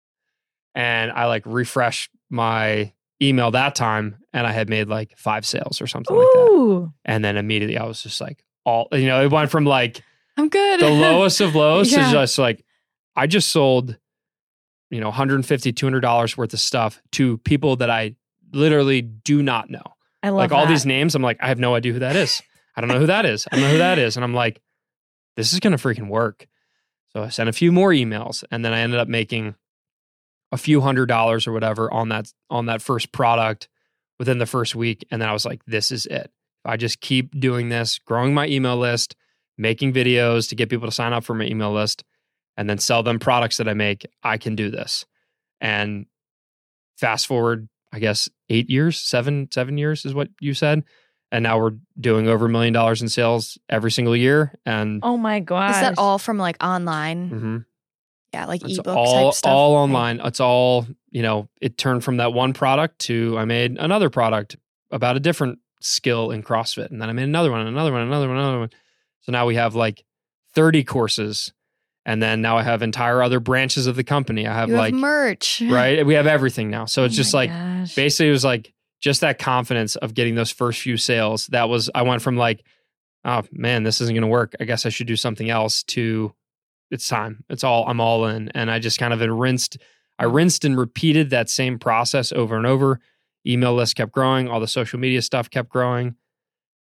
And i like refreshed my email that time and i had made like five sales or something like that. And then immediately i was just like all you know it went from like I'm good. the lowest of lows Yeah. to just like i just sold you know 150 200 dollars worth of stuff to people that i literally do not know. I love like all these names i'm like i have no idea who that is. I don't know who that is. I don't know who that is. And i'm like this is gonna freaking work. So i sent a few more emails and then i ended up making a few hundred dollars or whatever on that on that first product within the first week. And then i was like this is it i just keep doing this growing my email list making videos to get people to sign up for my email list and then sell them products that I make. I can do this. And fast forward, I guess eight years, seven, seven years is what you said. And now we're doing over a million dollars in sales every single year. And Oh my god. Is that all from like online? mhm, Yeah, like it's ebook all type stuff. all online. It's all you know. It turned from that one product to I made another product about a different skill in CrossFit, and then I'm in another one, another one, another one, another one. So now we have like thirty courses, and then now I have entire other branches of the company. I have you like have merch. right. We have everything now. So oh it's Oh just like gosh. basically it was like just that confidence of getting those first few sales. That was I went from like, oh man, this isn't going to work. I guess I should do something else. To it's time. It's all I'm all in, and I just kind of rinsed. I rinsed and repeated that same process over and over. Email list kept growing. All the social media stuff kept growing,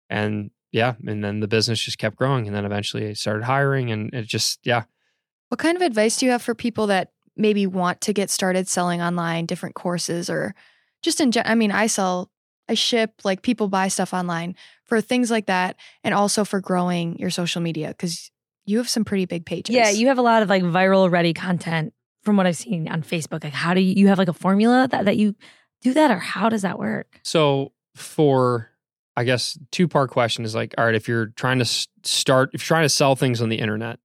and yeah, and then the business just kept growing, and then eventually I started hiring, and it just yeah. What kind of advice do you have for people that maybe want to get started selling online, different courses, or just in general? I mean, I sell, I ship, like people buy stuff online for things like that, and also for growing your social media because you have some pretty big pages. Yeah, you have a lot of like viral ready content from what I've seen on Facebook. Like how do you, you have like a formula that, that you do that or how does that work? So for I guess two part question is like, all right, if you're trying to start, if you're trying to sell things on the internet,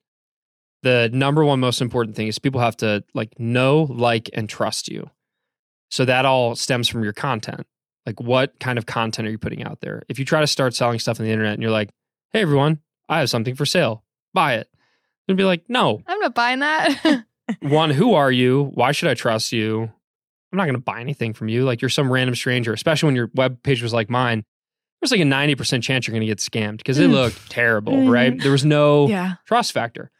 the number one most important thing is people have to like know, like, and trust you. So that all stems from your content. Like, what kind of content are you putting out there? If you try to start selling stuff on the internet and you're like, hey, everyone, I have something for sale, buy it. They'd be like, no, I'm not buying that. one, who are you? Why should I trust you? I'm not going to buy anything from you. Like you're some random stranger, especially when your web page was like mine. There's like a 90% chance you're going to get scammed because it Mm. looked terrible, Mhm. right? There was no yeah. trust factor.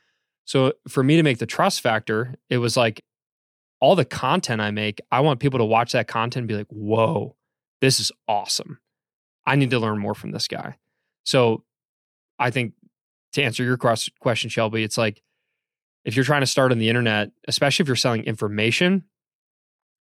So for me to make the trust factor, it was like all the content I make, I want people to watch that content and be like, whoa, this is awesome. I need to learn more from this guy. So I think to answer your question, Shelby, it's like if you're trying to start on the internet, especially if you're selling information,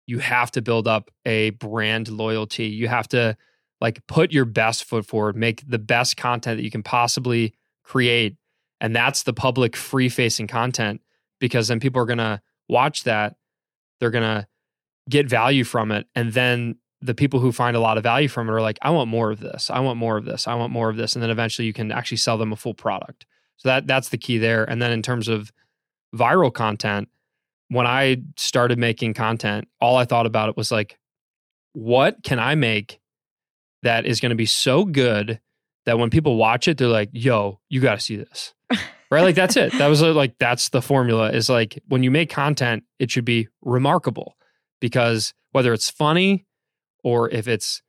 you have to build up a brand loyalty. You have to like put your best foot forward, make the best content that you can possibly create. And that's the public free facing content because then people are going to watch that. They're going to get value from it. And then the people who find a lot of value from it are like, I want more of this. I want more of this. I want more of this. And then eventually you can actually sell them a full product. So that that's the key there. And then in terms of viral content, when I started making content, all I thought about it was like, what can I make that is going to be so good that when people watch it, they're like, yo, you got to see this. right? Like, that's it. That was uh, like, that's the formula is like, when you make content, it should be remarkable because whether it's funny or if it's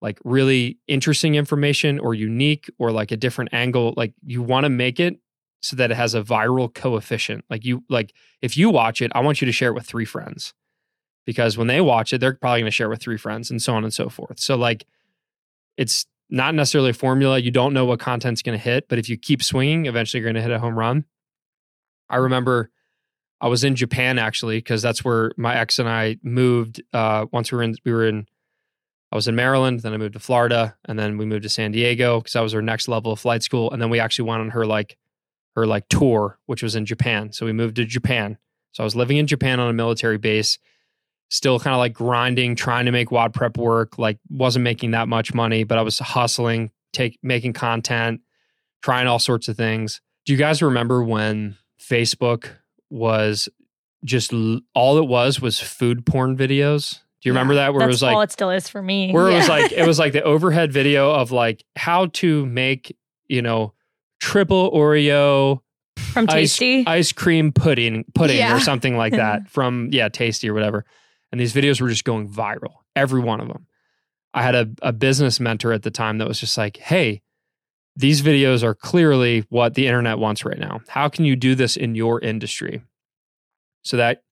like really interesting information or unique or like a different angle, like you want to make it so that it has a viral coefficient. Like you like if you watch it, I want you to share it with three friends. Because when they watch it, they're probably going to share it with three friends and so on and so forth. So like it's not necessarily a formula. You don't know what content's going to hit, but if you keep swinging, eventually you're going to hit a home run. I remember I was in Japan actually because that's where my ex and I moved. Uh, once we were in, we were in. I was in Maryland, then I moved to Florida, and then we moved to San Diego because that was our next level of flight school. And then we actually went on her like her like tour, which was in Japan. So we moved to Japan. So I was living in Japan on a military base, still kind of like grinding, trying to make WOD prep work. Like wasn't making that much money, but I was hustling, take making content, trying all sorts of things. Do you guys remember when Facebook was just all it was was food porn videos? Do you remember that? Where it was like all it still is for me. where it was like it was like the overhead video of like how to make you know triple Oreo from ice, Tasty. ice cream pudding pudding Yeah. or something like that from yeah Tasty or whatever. And these videos were just going viral, every one of them. I had a, a business mentor at the time that was just like, hey, these videos are clearly what the internet wants right now. How can you do this in your industry? So that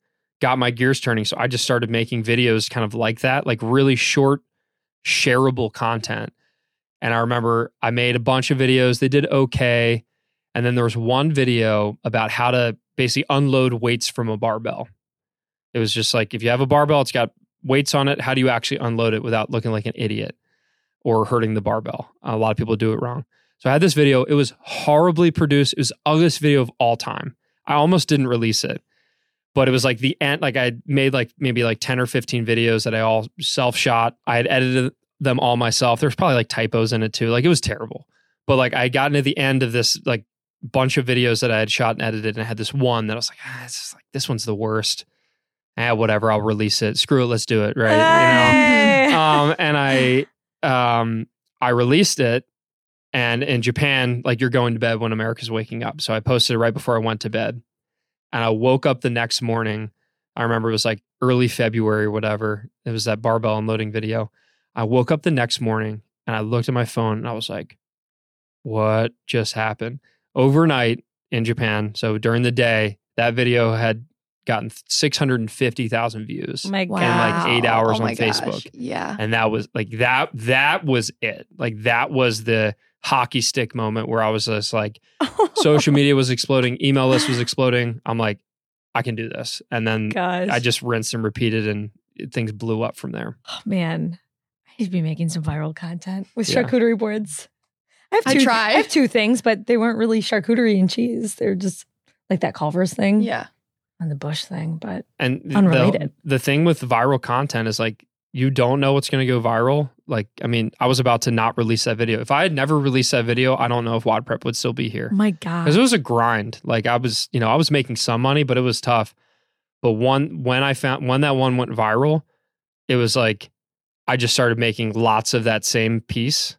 got my gears turning. So I just started making videos kind of like that, like really short, shareable content. And I remember I made a bunch of videos. They did okay. And then there was one video about how to basically unload weights from a barbell. It was just like if you have a barbell, it's got weights on it. How do you actually unload it without looking like an idiot or hurting the barbell? A lot of people do it wrong. So I had this video. It was horribly produced. It was the ugliest video of all time. I almost didn't release it, but it was like the end. Like I made like maybe like 10 or 15 videos that I all self shot. I had edited them all myself. There's probably like typos in it too. Like it was terrible. But like I got into the end of this like bunch of videos that I had shot and edited, and I had this one that I was like, ah, this like this one's the worst. Ah, whatever. I'll release it. Screw it. Let's do it. Right. Hey. You know. Um, and I um I released it, and in Japan, like you're going to bed when America's waking up. So I posted it right before I went to bed, and I woke up the next morning. I remember it was like early February or whatever. It was that barbell unloading video. I woke up the next morning and I looked at my phone and I was like, what just happened? Overnight in Japan, so during the day, that video had gotten 650,000 views. Oh my. God. like eight hours Oh on my gosh. Facebook. Yeah. And that was like that that was it. Like that was the hockey stick moment where I was just like social media was exploding, email list was exploding. I'm like, I can do this. And then Gosh. I just rinsed and repeated and things blew up from there. Oh, man, I need to be making some viral content with Yeah. charcuterie boards. I have I two. tried. I have two things, but they weren't really charcuterie and cheese. They're just like that Culver's thing Yeah. and the Bush thing. But And the- Unrelated. The, thing with viral content is like you don't know what's going to go viral. Like, I mean, I was about to not release that video. If I had never released that video, I don't know if WOD Prep would still be here. my God, because it was a grind. Like I was, you know, I was making some money, but it was tough. But one when I found when that one went viral, it was like I just started making lots of that same piece.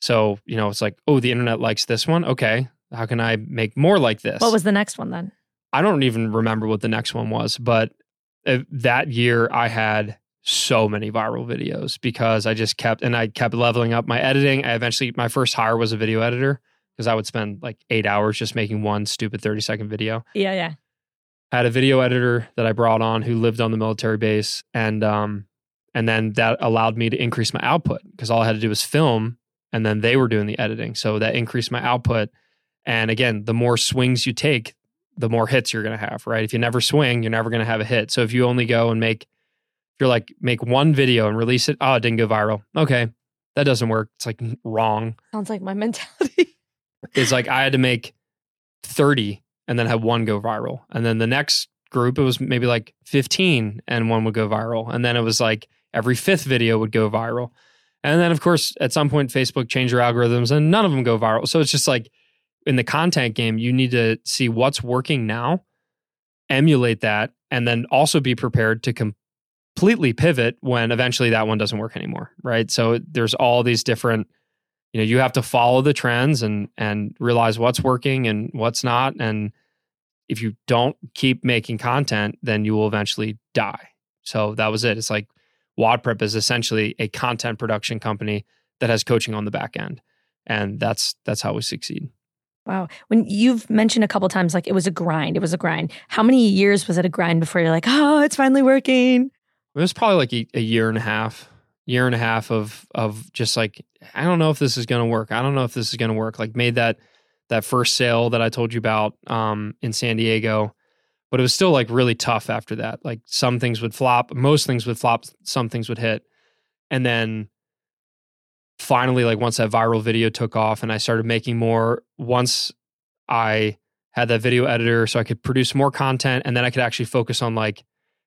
So you know, it's like, oh, the internet likes this one. Okay, how can I make more like this? what was the next one then? I don't even remember what the next one was, but uh, that year I had so many viral videos because I just kept and I kept leveling up my editing. I eventually my first hire was a video editor because I would spend like 8 hours just making one stupid 30 second video. Yeah, yeah. I had a video editor that I brought on who lived on the military base and um and then that allowed me to increase my output because all I had to do was film and then they were doing the editing. So that increased my output. And again, the more swings you take, the more hits you're going to have, right? If you never swing, you're never going to have a hit. So if you only go and make if you're like make one video and release it, oh, it didn't go viral. Okay. That doesn't work. It's like wrong. Sounds like my mentality. It's like I had to make 30 and then have one go viral. And then the next group, it was maybe like 15 and one would go viral. And then it was like every fifth video would go viral. And then, of course, at some point, Facebook changed their algorithms and none of them go viral. So it's just like in the content game, you need to see what's working now, emulate that, and then also be prepared to completely pivot when eventually that one doesn't work anymore. Right. So there's all these different you know you have to follow the trends and and realize what's working and what's not and if you don't keep making content then you will eventually die so that was it it's like WODprep is essentially a content production company that has coaching on the back end and that's that's how we succeed Wow. When you've mentioned a couple times, like it was a grind, it was a grind. How many years was it a grind before you're like, oh, it's finally working? it was probably like a, a year and a half year and a half of of just like i don't know if this is going to work i don't know if this is going to work like made that that first sale that i told you about um in san diego but it was still like really tough after that like some things would flop most things would flop some things would hit and then finally like once that viral video took off and i started making more once i had that video editor so i could produce more content and then i could actually focus on like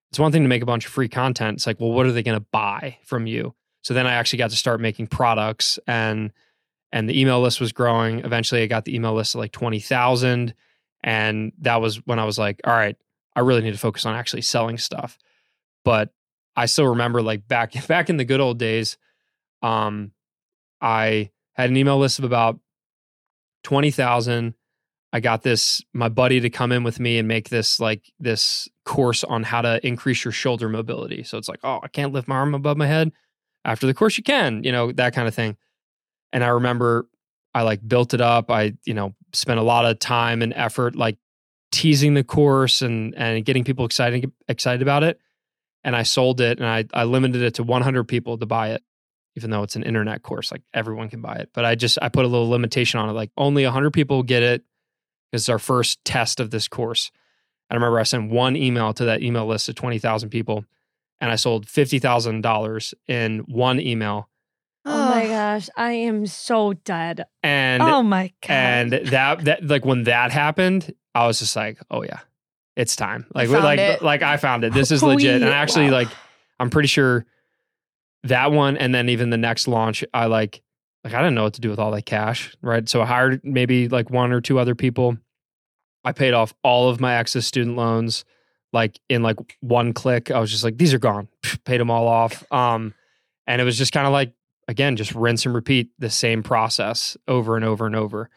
it's one thing to make a bunch of free content. It's like, well, what are they going to buy from you? So then I actually got to start making products and and the email list was growing. Eventually I got the email list to like 20,000 and that was when I was like, all right, I really need to focus on actually selling stuff. But I still remember like back back in the good old days um I had an email list of about 20,000 I got this my buddy to come in with me and make this like this course on how to increase your shoulder mobility. So it's like, oh, I can't lift my arm above my head. After the course, you can, you know, that kind of thing. And I remember I like built it up. I, you know, spent a lot of time and effort like teasing the course and and getting people excited excited about it. And I sold it and I I limited it to 100 people to buy it, even though it's an internet course, like everyone can buy it. But I just I put a little limitation on it, like only 100 people get it because it's our first test of this course. I remember I sent one email to that email list of 20,000 people and I sold $50,000 in one email. Oh my gosh, I am so dead. And oh my god. and that that like when that happened, I was just like, oh yeah, it's time. Like like it. like I found it. This is legit. And I actually, wow. like I'm pretty sure that one, and then even the next launch, I like like I didn't know what to do with all that cash, right? So I hired maybe like one or two other people. I paid off all of my excess student loans like in like one click. I was just like, these are gone. Paid them all off. Um, and it was just kind of like again, just rinse and repeat the same process over and over and over.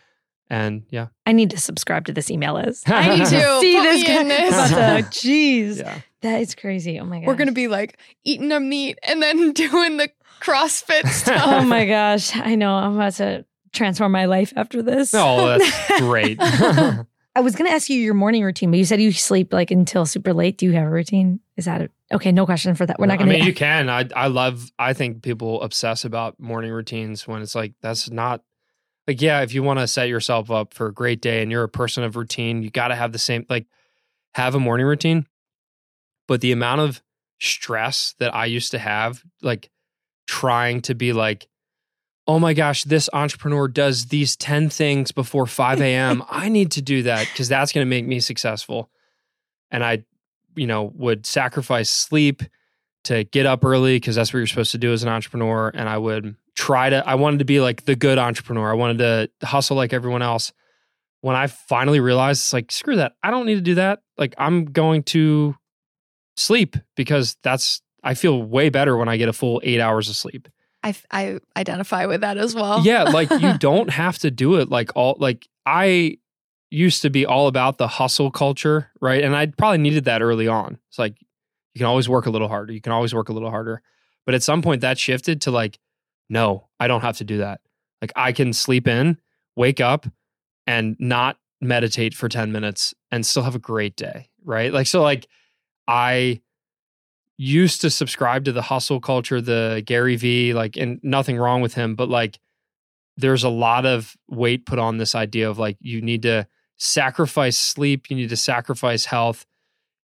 And yeah, I need to subscribe to this email list. I need to. See Put this me in this. Jeez, yeah. that is crazy. Oh my god. We're gonna be like eating a meat and then doing the CrossFit stuff. Oh my gosh, I know. I'm about to transform my life after this. Oh, that's great. I was going to ask you your morning routine, but you said you sleep like until super late. Do you have a routine? Is that a, okay? No question for that. We're not going to. I mean, you can. I I love. I think people obsess about morning routines when it's like that's not like yeah. If you want to set yourself up for a great day and you're a person of routine, you got to have the same like have a morning routine. But the amount of stress that I used to have, like trying to be like, oh my gosh, this entrepreneur does these ten things before five a.m. I need to do that because that's going to make me successful. And I, you know, would sacrifice sleep to get up early because that's what you're supposed to do as an entrepreneur. And I would try to, I wanted to be like the good entrepreneur. I wanted to hustle like everyone else. When I finally realized it's like, screw that. I don't need to do that. Like, I'm going to sleep because that's, I feel way better when I get a full eight hours of sleep. I, I identify with that as well. Yeah. Like, you don't have to do it like all, like, I used to be all about the hustle culture, right? And I probably needed that early on. It's like, you can always work a little harder. You can always work a little harder. But at some point that shifted to like, no, I don't have to do that. Like I can sleep in, wake up and not meditate for 10 minutes and still have a great day, right? Like so like I used to subscribe to the hustle culture, the Gary V, like and nothing wrong with him, but like there's a lot of weight put on this idea of like you need to sacrifice sleep, you need to sacrifice health,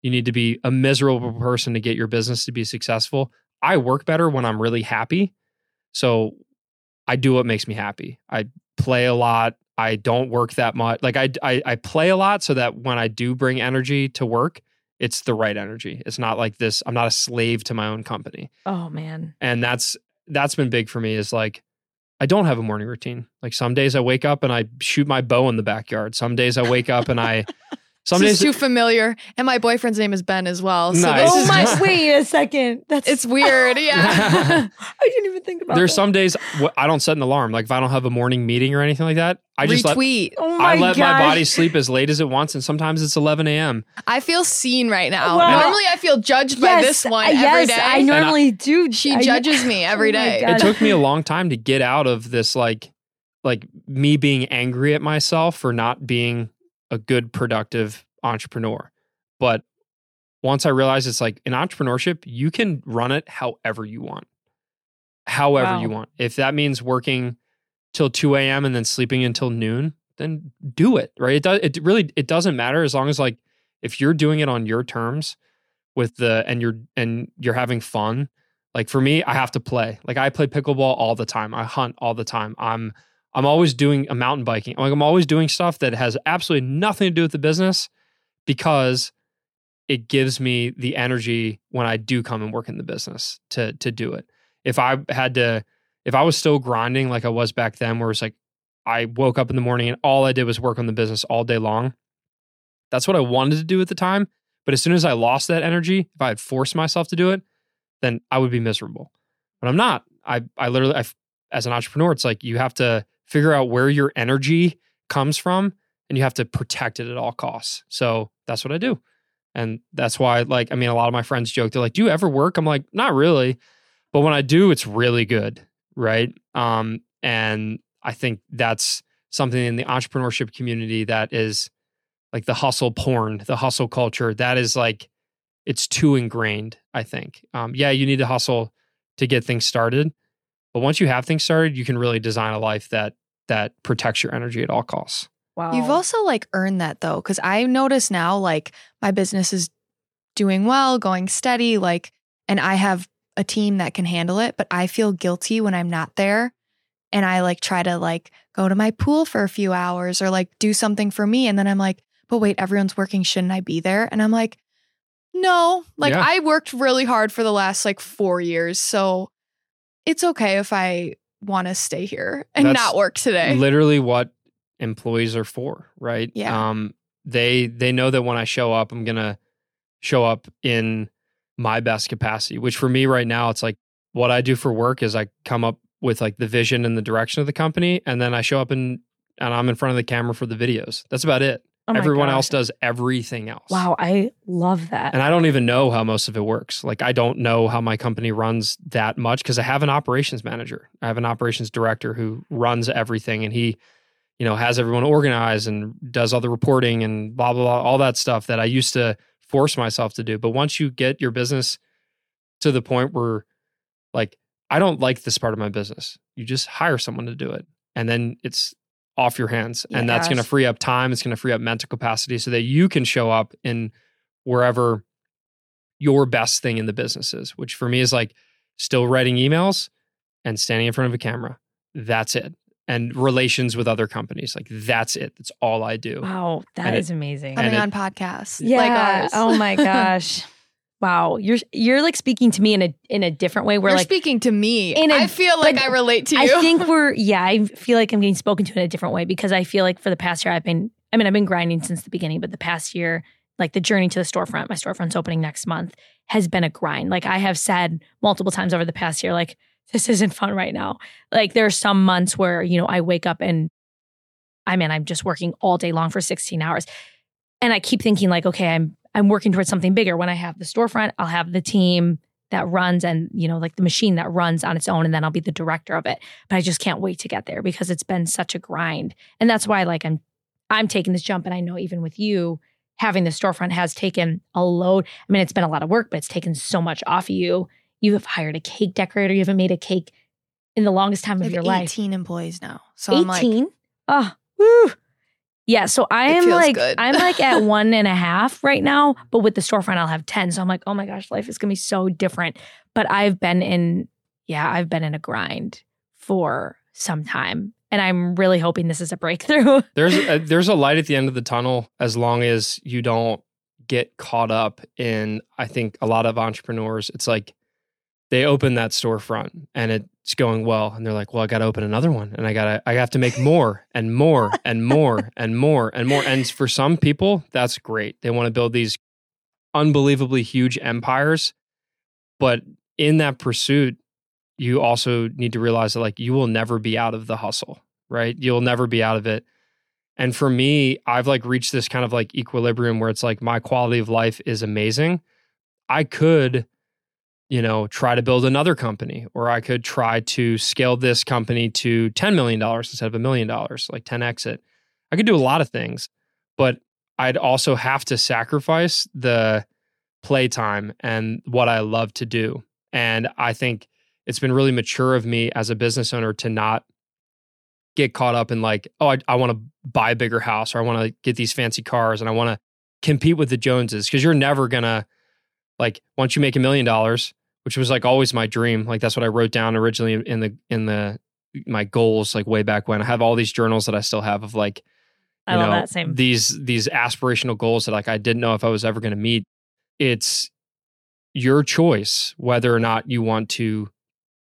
you need to be a miserable person to get your business to be successful. I work better when I'm really happy. So I do what makes me happy. I play a lot. I don't work that much. Like I, I, I play a lot so that when I do bring energy to work, it's the right energy. It's not like this. I'm not a slave to my own company. oh man. And that's that's been big for me. Is like I don't have a morning routine. Like some days I wake up and I shoot my bow in the backyard. Some days I wake up and I. Some this is days too familiar. And my boyfriend's name is Ben as well. So Nice. this Oh is my! just- Wait a second. That's it's weird. Yeah. I didn't even think about. It. There's that. some days I don't set an alarm. Like if I don't have a morning meeting or anything like that, I just let Retweet. Oh my I let my body sleep as late as it wants, and sometimes it's 11 a.m. I feel seen right now. Well- Normally I feel judged by this one uh, every yes, day. I normally do. she I- judges me every Oh day. It took me a long time to get out of this, like, like me being angry at myself for not being a good, productive entrepreneur. But once I realized it's like in entrepreneurship, you can run it however you want, however Wow. you want. If that means working till 2 a.m. and then sleeping until noon, then do it. Right? It does. It really. It doesn't matter as long as like if you're doing it on your terms with the and you're and you're having fun. Like for me, I have to play. Like I play pickleball all the time. I hunt all the time. I'm I'm always doing a mountain biking. Like I'm always doing stuff that has absolutely nothing to do with the business because it gives me the energy when I do come and work in the business to to do it. If I had to if I was still grinding like I was back then where it's like I woke up in the morning and all I did was work on the business all day long. That's what I wanted to do at the time. But as soon as I lost that energy, if I had forced myself to do it, then I would be miserable. But I'm not. I I literally I, as an entrepreneur, it's like you have to figure out where your energy comes from and you have to protect it at all costs. So that's what I do. And that's why like I mean a lot of my friends joke they're like, "Do you ever work?" I'm like, "Not really." But when I do, it's really good, right? Um and I think that's something in the entrepreneurship community that is like the hustle porn, the hustle culture. That is like it's too ingrained. I think. Um, yeah, you need to hustle to get things started, but once you have things started, you can really design a life that that protects your energy at all costs. Wow. You've also like earned that though, because I notice now like my business is doing well, going steady, like, and I have a team that can handle it, but I feel guilty when I'm not there. And I like try to like go to my pool for a few hours or like do something for me. And then I'm like, but wait, everyone's working. Shouldn't I be there? And I'm like, no, like Yeah. I worked really hard for the last like four years. So it's okay if I want to stay here and That's not work today. literally what employees are for, right? Yeah. Um, they they know that when I show up, I'm gonna show up in my best capacity. Which for me right now, it's like what I do for work is I come up with like the vision and the direction of the company, and then I show up and and I'm in front of the camera for the videos. That's about it. Oh Everyone else does everything else. Wow, I love that. And I don't even know how most of it works. Like I don't know how my company runs that much because I have an operations manager. I have an operations director who runs everything and he, you know, has everyone organized and does all the reporting and blah blah blah, all that stuff that I used to force myself to do. But once you get your business to the point where like I don't like this part of my business, you just hire someone to do it. And then it's off your hands. And that's going to free up time. It's going to free up mental capacity so that you can show up in wherever your best thing in the business is, which for me is like still writing emails and standing in front of a camera. That's it. And relations with other companies. Like that's it. That's all I do. wow, that And is it- amazing. Coming and it- on podcasts yeah. like ours. oh my gosh. Wow, you're you're like speaking to me in a in a different way. Where You're like speaking to me. A- I feel like I relate to you. I think we're yeah, I feel like I'm getting spoken to in a different way because I feel like for the past year I've been I mean, I've been grinding since the beginning, but the past year, like the journey to the storefront, my storefront's opening next month, has been a grind. Like I have said multiple times over the past year, like, this isn't fun right now. Like there are some months where, you know, I wake up and I mean, I'm just working all day long for 16 hours. And I keep thinking, like, okay, I'm I'm working towards something bigger. When I have the storefront, I'll have the team that runs and, you know, like the machine that runs on its own, and then I'll be the director of it but I just can't wait to get there because it's been such a grind. And that's why like I'm I'm taking this jump and I know even with you having the storefront has taken a load. I mean it's been a lot of work, but it's taken so much off of you. You have hired a cake decorator, you haven't made a cake in the longest time of have your 18 life. employees now. So I'm like, 18? oh, woo. Yeah, so I am like good. I'm like at one and a half right now, but with the storefront I'll have 10. So I'm like, oh my gosh, life is gonna be so different. But I've been in, yeah, I've been in a grind for some time. And I'm really hoping this is a breakthrough. There's a, there's a light at the end of the tunnel as long as you don't get caught up in I think a lot of entrepreneurs it's like they open that storefront and it's going well and they're like well I got to open another one and I got to I have to make more and more and more and more and more. And for some people that's great. They want to build these unbelievably huge empires but in that pursuit you also need to realize that like you will never be out of the hustle right? You'll never be out of it. And for me, I've like reached this kind of like equilibrium where it's like my quality of life is amazing. I could, you know, try to build another company or I could try to scale this company to $10 million instead of a million dollars, like 10 exit. I could do a lot of things, but I'd also have to sacrifice the playtime and what I love to do. And I think it's been really mature of me as a business owner to not get caught up in like, oh, I, I want to buy a bigger house or I want to get these fancy cars and I want to compete with the Joneses because you're never gonna like once you make a million dollars, which was like always my dream. Like that's what I wrote down originally in the in the my goals like way back when. I have all these journals that I still have of like I you love know, that same. these these aspirational goals that like I didn't know if I was ever going to meet. It's your choice whether or not you want to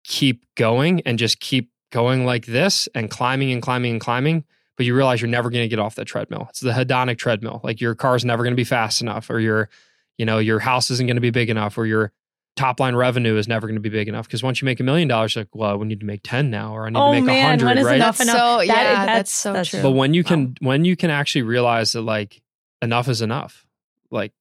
keep going and just keep going like this and climbing and climbing and climbing, but you realize you're never going to get off that treadmill. It's the hedonic treadmill. Like your car's never going to be fast enough or your you know, your house isn't going to be big enough or your top line revenue is never going to be big enough because once you make a million dollars, you're like, well, we need to make 10 now or I need Oh, to make a hundred, when is right? enough That's enough? so That- yeah, that's- that's, so that's- true. But when you Wow. can when you can actually realize that like enough is enough, like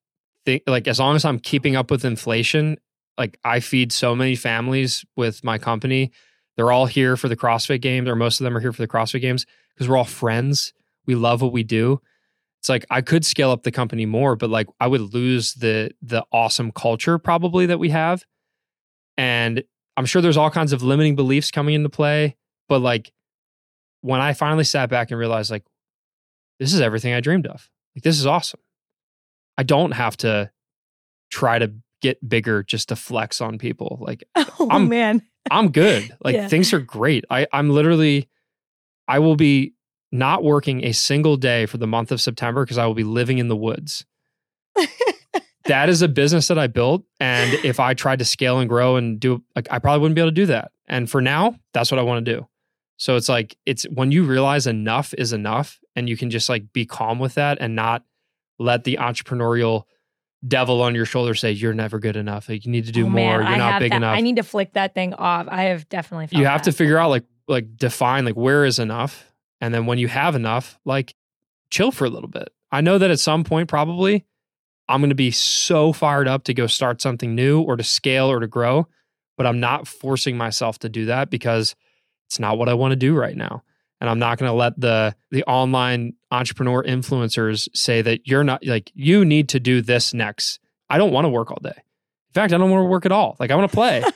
think like as long as I'm keeping up with inflation, like I feed so many families with my company. They're all here for the CrossFit games, or most of them are here for the CrossFit games because we're all friends. We love what we do. It's like I could scale up the company more, but like I would lose the the awesome culture probably that we have. And I'm sure there's all kinds of limiting beliefs coming into play, but like when I finally sat back and realized like this is everything I dreamed of. Like this is awesome. I don't have to try to get bigger just to flex on people. Like Oh I'm- man. I'm good. Like Yeah. things are great. I, I'm literally, I will be not working a single day for the month of September because I will be living in the woods. that is a business that I built. And if I tried to scale and grow and do, like, I probably wouldn't be able to do that. And for now, that's what I want to do. So it's like, it's when you realize enough is enough and you can just like be calm with that and not let the entrepreneurial devil on your shoulder say, you're never good enough. Like, you need to do Oh, more. man, You're not big that. enough I need to flick that thing off. I have definitely you have to figure out like like define like where is enough and then when you have enough like chill for a little bit. I know that at some point probably i'm going to be so fired up to go start something new or to scale or to grow but i'm not forcing myself to do that because it's not what i want to do right now. And i'm not going to let the the online entrepreneur influencers say that you're not like you need to do this next. I don't want to work all day. In fact i don't want to work at all. Like i want to play.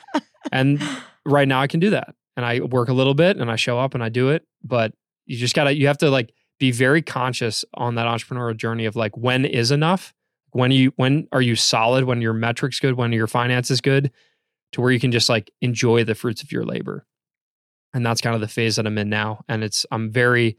And right now I can do that. And I work a little bit and I show up and I do it. But you just gotta you have to like be very conscious on that entrepreneurial journey of like when is enough? When you when are you solid? When your metrics good? When your finance is good? To where you can just like enjoy the fruits of your labor. And that's kind of the phase that I'm in now. And it's I'm very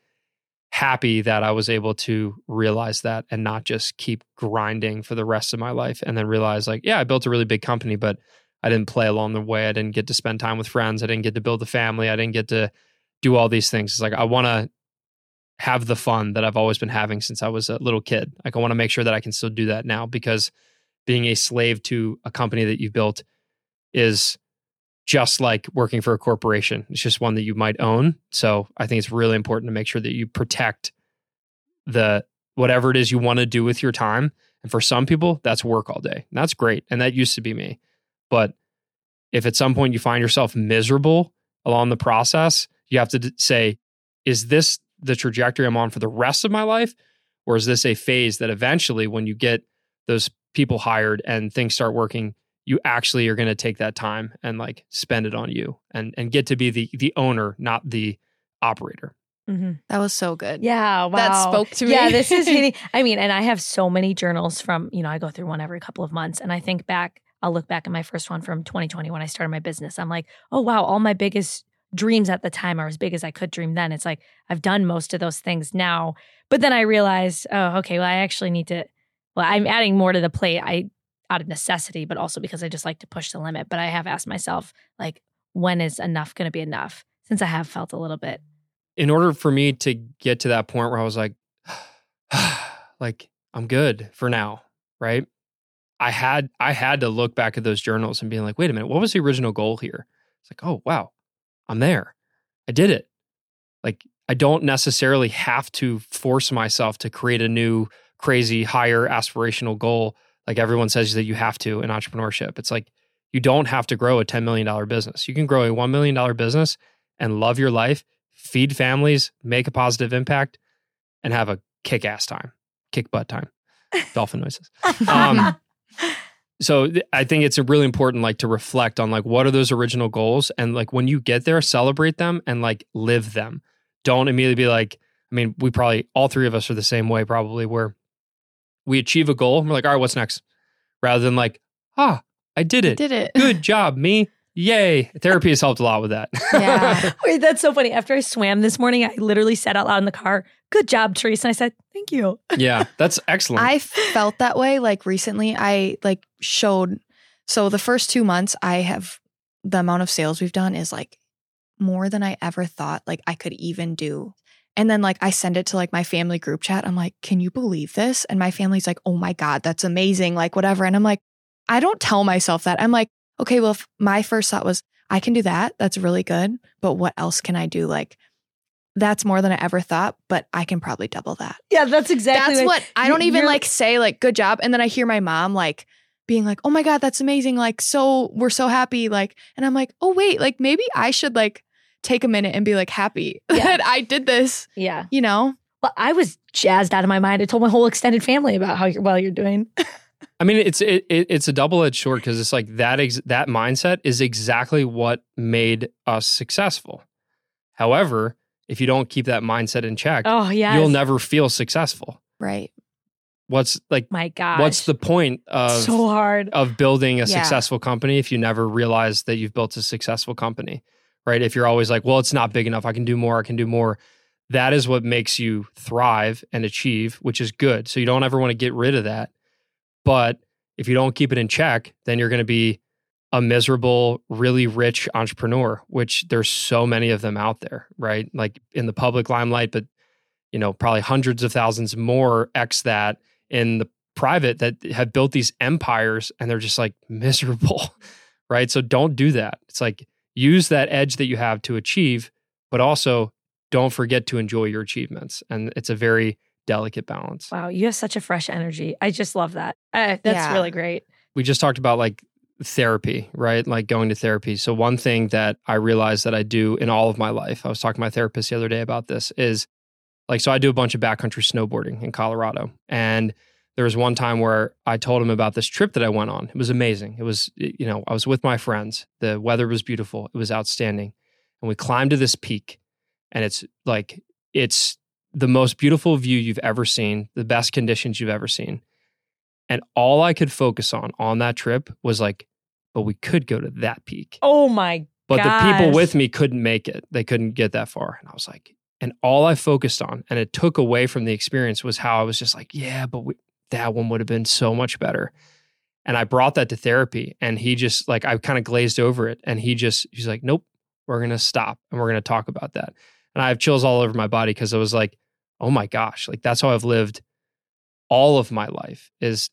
happy that I was able to realize that and not just keep grinding for the rest of my life and then realize like, yeah, I built a really big company, but I didn't play along the way. I didn't get to spend time with friends. I didn't get to build a family. I didn't get to do all these things. It's like I want to have the fun that I've always been having since I was a little kid. Like I want to make sure that I can still do that now because being a slave to a company that you've built is just like working for a corporation. It's just one that you might own. So I think it's really important to make sure that you protect the whatever it is you want to do with your time. And for some people, that's work all day. And that's great. And that used to be me. But if at some point you find yourself miserable along the process, you have to d- say, is this the trajectory I'm on for the rest of my life? Or is this a phase that eventually, when you get those people hired and things start working, you actually are going to take that time and like spend it on you and and get to be the the owner, not the operator. Mhm. That was so good. Yeah, wow. That spoke to me. Yeah, this is hitting. I mean, and I have so many journals from, you know, I go through one every couple of months and I think back, I'll look back at my first one from 2020 when I started my business. I'm like, oh, wow, all my biggest dreams at the time are as big as I could dream then. It's like I've done most of those things now. But then I realized, oh, okay, well, I actually need to, well, I'm adding more to the plate. I, out of necessity, but also because I just like to push the limit. But I have asked myself, like, when is enough going to be enough? Since I have felt a little bit in order for me to get to that point where I was like, like I'm good for now, right? I had I had to look back at those journals and being like, wait a minute, what was the original goal here? It's like, oh wow, I'm there. I did it. Like I don't necessarily have to force myself to create a new crazy higher aspirational goal like everyone says that you have to in entrepreneurship. It's like you don't have to grow a $10 million business. You can grow a $1 million business and love your life, feed families, make a positive impact, and have a kick ass time, kick butt time, dolphin noises. Um, so th- I think it's really important, like to reflect on like what are those original goals, and like when you get there, celebrate them and like live them. Don't immediately be like, I mean, we probably all three of us are the same way, probably where we achieve a goal, and we're like, all right, what's next? Rather than like, ah, I did it, Did it. good job, me, yay. Therapy has helped a lot with that. Yeah. Wait, that's so funny. After I swam this morning, I literally said out loud in the car, Good job, Therese. And I said, Thank you. yeah, that's excellent. I felt that way like recently. I like showed so the first two months I have the amount of sales we've done is like more than I ever thought like I could even do. And then like I send it to like my family group chat. I'm like, can you believe this? And my family's like, oh my God, that's amazing. Like whatever. And I'm like, I don't tell myself that. I'm like, okay, well, if my first thought was, I can do that. That's really good. But what else can I do? Like, that's more than I ever thought, but I can probably double that. Yeah, that's exactly That's what I don't even like say like good job and then I hear my mom like being like, "Oh my god, that's amazing. Like so we're so happy." Like and I'm like, "Oh wait, like maybe I should like take a minute and be like happy Yeah. that I did this." Yeah. You know? Well, I was jazzed out of my mind. I told my whole extended family about how you're, well you're doing. I mean, it's it, it it's a double edged sword because it's like that ex- that mindset is exactly what made us successful. However, if you don't keep that mindset in check, Oh, yeah. you'll never feel successful. Right. what's like My God? what's the point of so hard? of building a Yeah. successful company if you never realize that you've built a successful company, right? If you're always like, well, it's not big enough, I can do more, I can do more. That is what makes you thrive and achieve, which is good. So you don't ever want to get rid of that. But if you don't keep it in check, then you're going to be a miserable, really rich entrepreneur, which there's so many of them out there, right? Like in the public limelight, but you know, probably hundreds of thousands more X that in the private that have built these empires and they're just like miserable, right? So don't do that. It's like use that edge that you have to achieve, but also don't forget to enjoy your achievements. And it's a very delicate balance. Wow, you have such a fresh energy. I just love that. Uh, that's Yeah. really great. we just talked about like therapy, right? Like going to therapy. So one thing that I realized that I do in all of my life, I was talking to my therapist the other day about this, is like so I do a bunch of backcountry snowboarding in Colorado. And there was one time where I told him about this trip that I went on. It was amazing. It was, you know, I was with my friends. The weather was beautiful. It was outstanding. And we climbed to this peak and it's like it's the most beautiful view you've ever seen, the best conditions you've ever seen. And all I could focus on on that trip was like, but we could go to that peak. Oh my God. But the people with me couldn't make it. They couldn't get that far. And I was like, and all I focused on, and it took away from the experience, was how I was just like, yeah, but we, that one would have been so much better. And I brought that to therapy, and he just like, I kind of glazed over it. And he just, he's like, nope, we're going to stop and we're going to talk about that. And I have chills all over my body because I was like, oh my gosh, like that's how I've lived all of my life is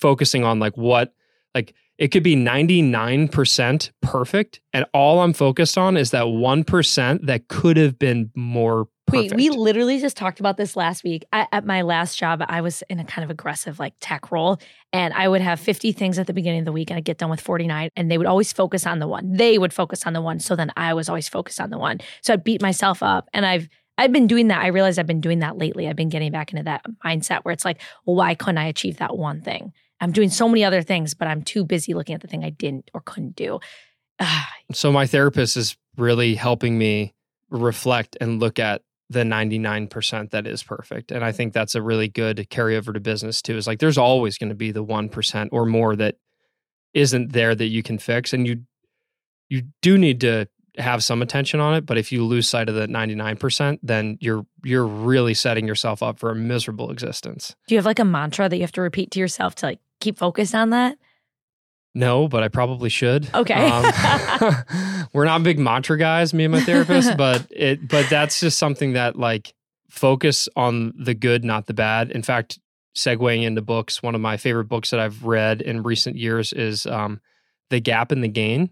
focusing on like what, like it could be 99% perfect. And all I'm focused on is that 1% that could have been more perfect. Wait, we literally just talked about this last week. I, at my last job, I was in a kind of aggressive like tech role, and I would have 50 things at the beginning of the week, and I'd get done with 49, and they would always focus on the one. They would focus on the one, so then I was always focused on the one. So I'd beat myself up, and I've I've been doing that. I realized I've been doing that lately. I've been getting back into that mindset where it's like, well, why couldn't I achieve that one thing? I'm doing so many other things, but I'm too busy looking at the thing I didn't or couldn't do. Ah, so my therapist is really helping me reflect and look at the 99% that is perfect. And I think that's a really good carryover to business too. Is like there's always going to be the 1% or more that isn't there that you can fix and you you do need to have some attention on it, but if you lose sight of the 99%, then you're you're really setting yourself up for a miserable existence. do you have like a mantra that you have to repeat to yourself to like keep focused on that? No, but I probably should. Okay. Um, we're not big mantra guys, me and my therapist, but it but that's just something that like focus on the good, not the bad. In fact, segueing into books, one of my favorite books that I've read in recent years is um, The Gap and the Gain.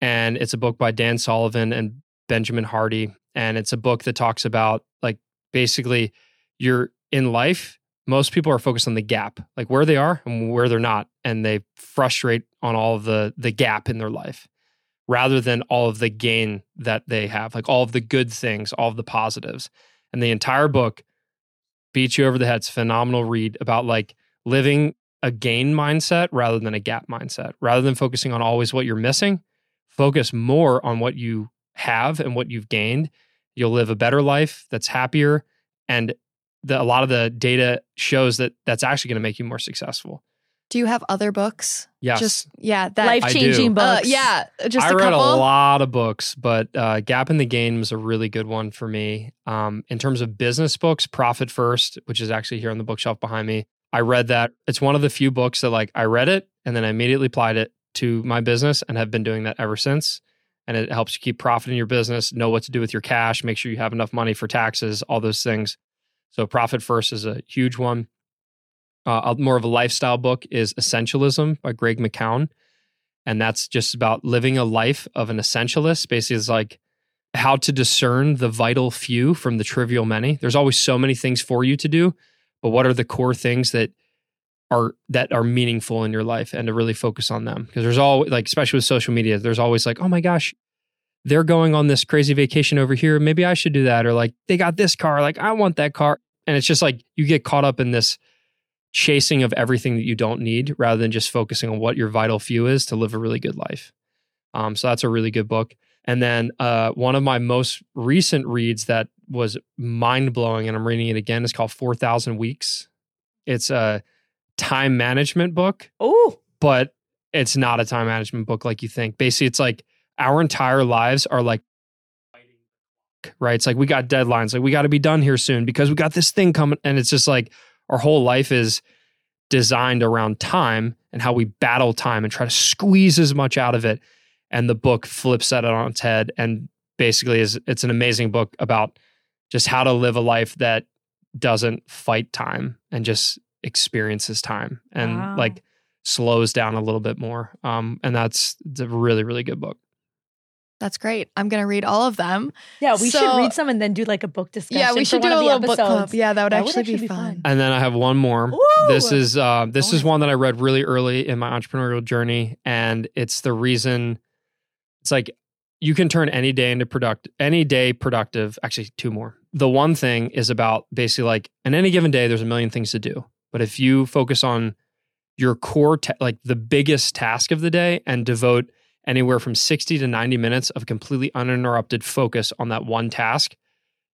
And it's a book by Dan Sullivan and Benjamin Hardy. And it's a book that talks about like basically you're in life, most people are focused on the gap, like where they are and where they're not. And they frustrate on all of the the gap in their life rather than all of the gain that they have, like all of the good things, all of the positives. And the entire book beats you over the head. It's phenomenal read about like living a gain mindset rather than a gap mindset. Rather than focusing on always what you're missing, focus more on what you have and what you've gained. You'll live a better life that's happier. And the, a lot of the data shows that that's actually going to make you more successful. Do you have other books? Yes. Just yeah, that Life changing do. uh, books. yeah, just I a read couple. a lot of books, but uh, Gap and the Gain was a really good one for me. Um, in terms of business books, Profit First, which is actually here on the bookshelf behind me, I read that. It's one of the few books that like I read it and then I immediately applied it to my business and have been doing that ever since. And it helps you keep profit in your business, know what to do with your cash, make sure you have enough money for taxes, all those things. So Profit First is a huge one. Uh, more of a lifestyle book is Essentialism by Greg McKeown and that's just about living a life of an essentialist. Basically, it's like how to discern the vital few from the trivial many. There's always so many things for you to do, but what are the core things that are that are meaningful in your life, and to really focus on them? Because there's all like, especially with social media, there's always like, oh my gosh, they're going on this crazy vacation over here. Maybe I should do that, or like they got this car, like I want that car, and it's just like you get caught up in this chasing of everything that you don't need rather than just focusing on what your vital few is to live a really good life. Um, so that's a really good book. And then uh, one of my most recent reads that was mind blowing, and I'm reading it again, is called 4,000 Weeks. it's a time management book, Oh, but it's not a time management book like you think. Basically, it's like our entire lives are like right. It's like we got deadlines, like we got to be done here soon because we got this thing coming, and it's just like our whole life is designed around time and how we battle time and try to squeeze as much out of it. And the book flips that on its head and basically is it's an amazing book about just how to live a life that doesn't fight time and just experiences time and Wow. like slows down a little bit more. Um, and that's it's a really, really good book. That's great. I'm gonna read all of them. yeah. We should read some and then do like a book discussion. yeah, we should one do a of the little book club. Yeah, that would, That would actually, actually be be fun. fun. And then I have one more. Woo! This is uh, this is one that I read really early in my entrepreneurial journey, and it's the reason. It's like you can turn any day into product any day productive. Actually, two more. The one thing is about basically like in any given day, there's a million things to do, but if you focus on your core, ta- like the biggest task of the day, and devote anywhere from sixty to ninety minutes of completely uninterrupted focus on that one task,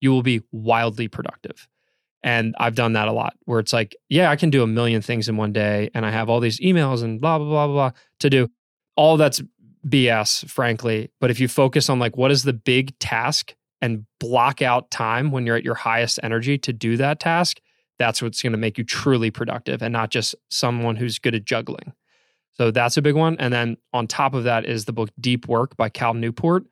you will be wildly productive. And I've done that a lot where it's like, yeah, I can do a million things in one day and I have all these emails and blah, blah, blah, blah, blah to do. All that's BS, frankly. But if you focus on like, what is the big task and block out time when you're at your highest energy to do that task, that's what's going to make you truly productive and not just someone who's good at juggling. So that's a big one. And then on top of that is the book Deep Work by Cal Newport.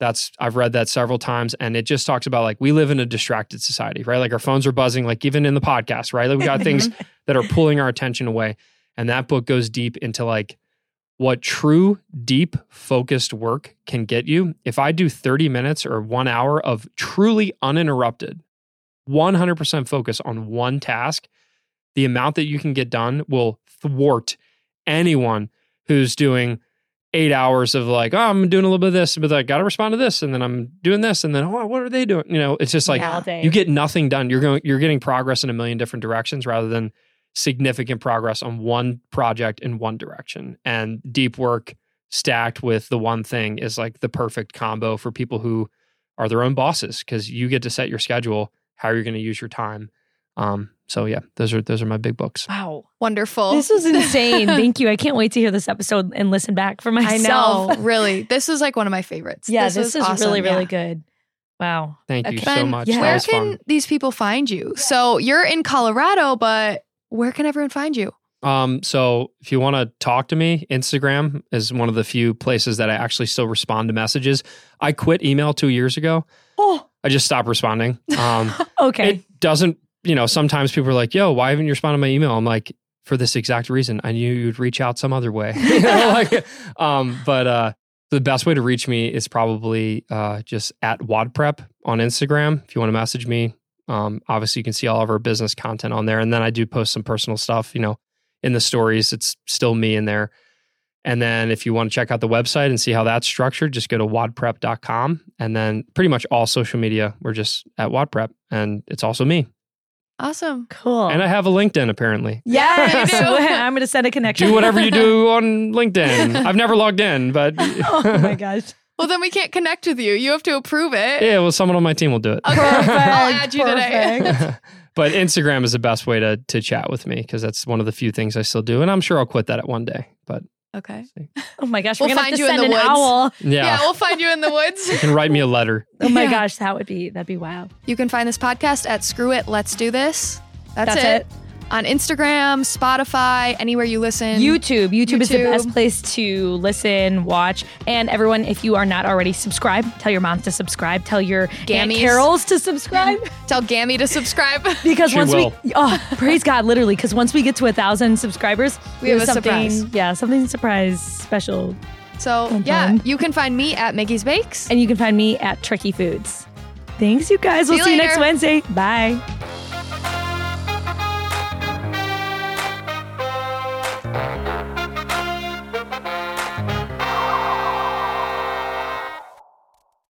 That's I've read that several times and it just talks about like we live in a distracted society, right? Like our phones are buzzing, like even in the podcast, right? Like we got things that are pulling our attention away. And that book goes deep into like what true, deep, focused work can get you. If I do 30 minutes or one hour of truly uninterrupted, 100% focus on one task, the amount that you can get done will thwart anyone who's doing eight hours of like, oh, I'm doing a little bit of this, but I got to respond to this, and then I'm doing this, and then oh, what are they doing? You know, it's just like you get nothing done. You're going, you're getting progress in a million different directions rather than significant progress on one project in one direction. And deep work stacked with the one thing is like the perfect combo for people who are their own bosses because you get to set your schedule, how you're going to use your time. Um, so yeah, those are those are my big books. wow. Wonderful. This was insane. Thank you. I can't wait to hear this episode and listen back for I myself. know, really. This was like one of my favorites. Yeah, this, was is awesome. really, really Yeah. good. Wow. Thank you Okay. so much. yeah. Where can fun. these people find you? So you're in Colorado, but where can everyone find you? Um, so if you want to talk to me, Instagram is one of the few places that I actually still respond to messages. I quit email two years ago. Oh, I just stopped responding. Um, okay. it doesn't, you know, sometimes people are like, yo, why haven't you responded to my email? I'm like, for this exact reason. I knew you'd reach out some other way. You know, like, um, but uh, the best way to reach me is probably uh, just at WODprep on Instagram. If you want to message me, um, obviously you can see all of our business content on there. And then I do post some personal stuff, you know, in the stories. It's still me in there. And then if you want to check out the website and see how that's structured, just go to wodprep.com. And then pretty much all social media, we're just at wadprep. And it's also me. Awesome. cool. And I have a LinkedIn apparently. yeah, you do. I'm going to send a connection. Do whatever you do on LinkedIn. I've never logged in, but oh my gosh. Well, then we can't connect with you. You have to approve it. yeah, well, someone on my team will do it. Okay. Perfect. I'll add you today. But Instagram is the best way to to chat with me because that's one of the few things I still do, and I'm sure I'll quit that at one day. But Okay. Oh my gosh. We'll We're gonna find to you in send the an woods. owl. yeah, Yeah, we'll find you in the woods. you can write me a letter. Oh my Yeah. gosh. That would be, that'd be wow. You can find this podcast at Screw It, Let's Do This. That's, That's it. it. On Instagram, Spotify, anywhere you listen. YouTube. YouTube. is the best place to listen, watch. And everyone, if you are not already subscribed, tell your moms to subscribe. Tell your Aunt Gammies. Carols to subscribe. Tell Gammy to subscribe. Because She once will. we, oh, praise God, literally, because once we get to a thousand subscribers, We have a something, surprise. yeah, something surprise special. So, Fun, yeah, fun. you can find me at Miggy's Bakes. And you can find me at Tricky Foods. Thanks, you guys. See We'll you see you next. Wednesday. Bye.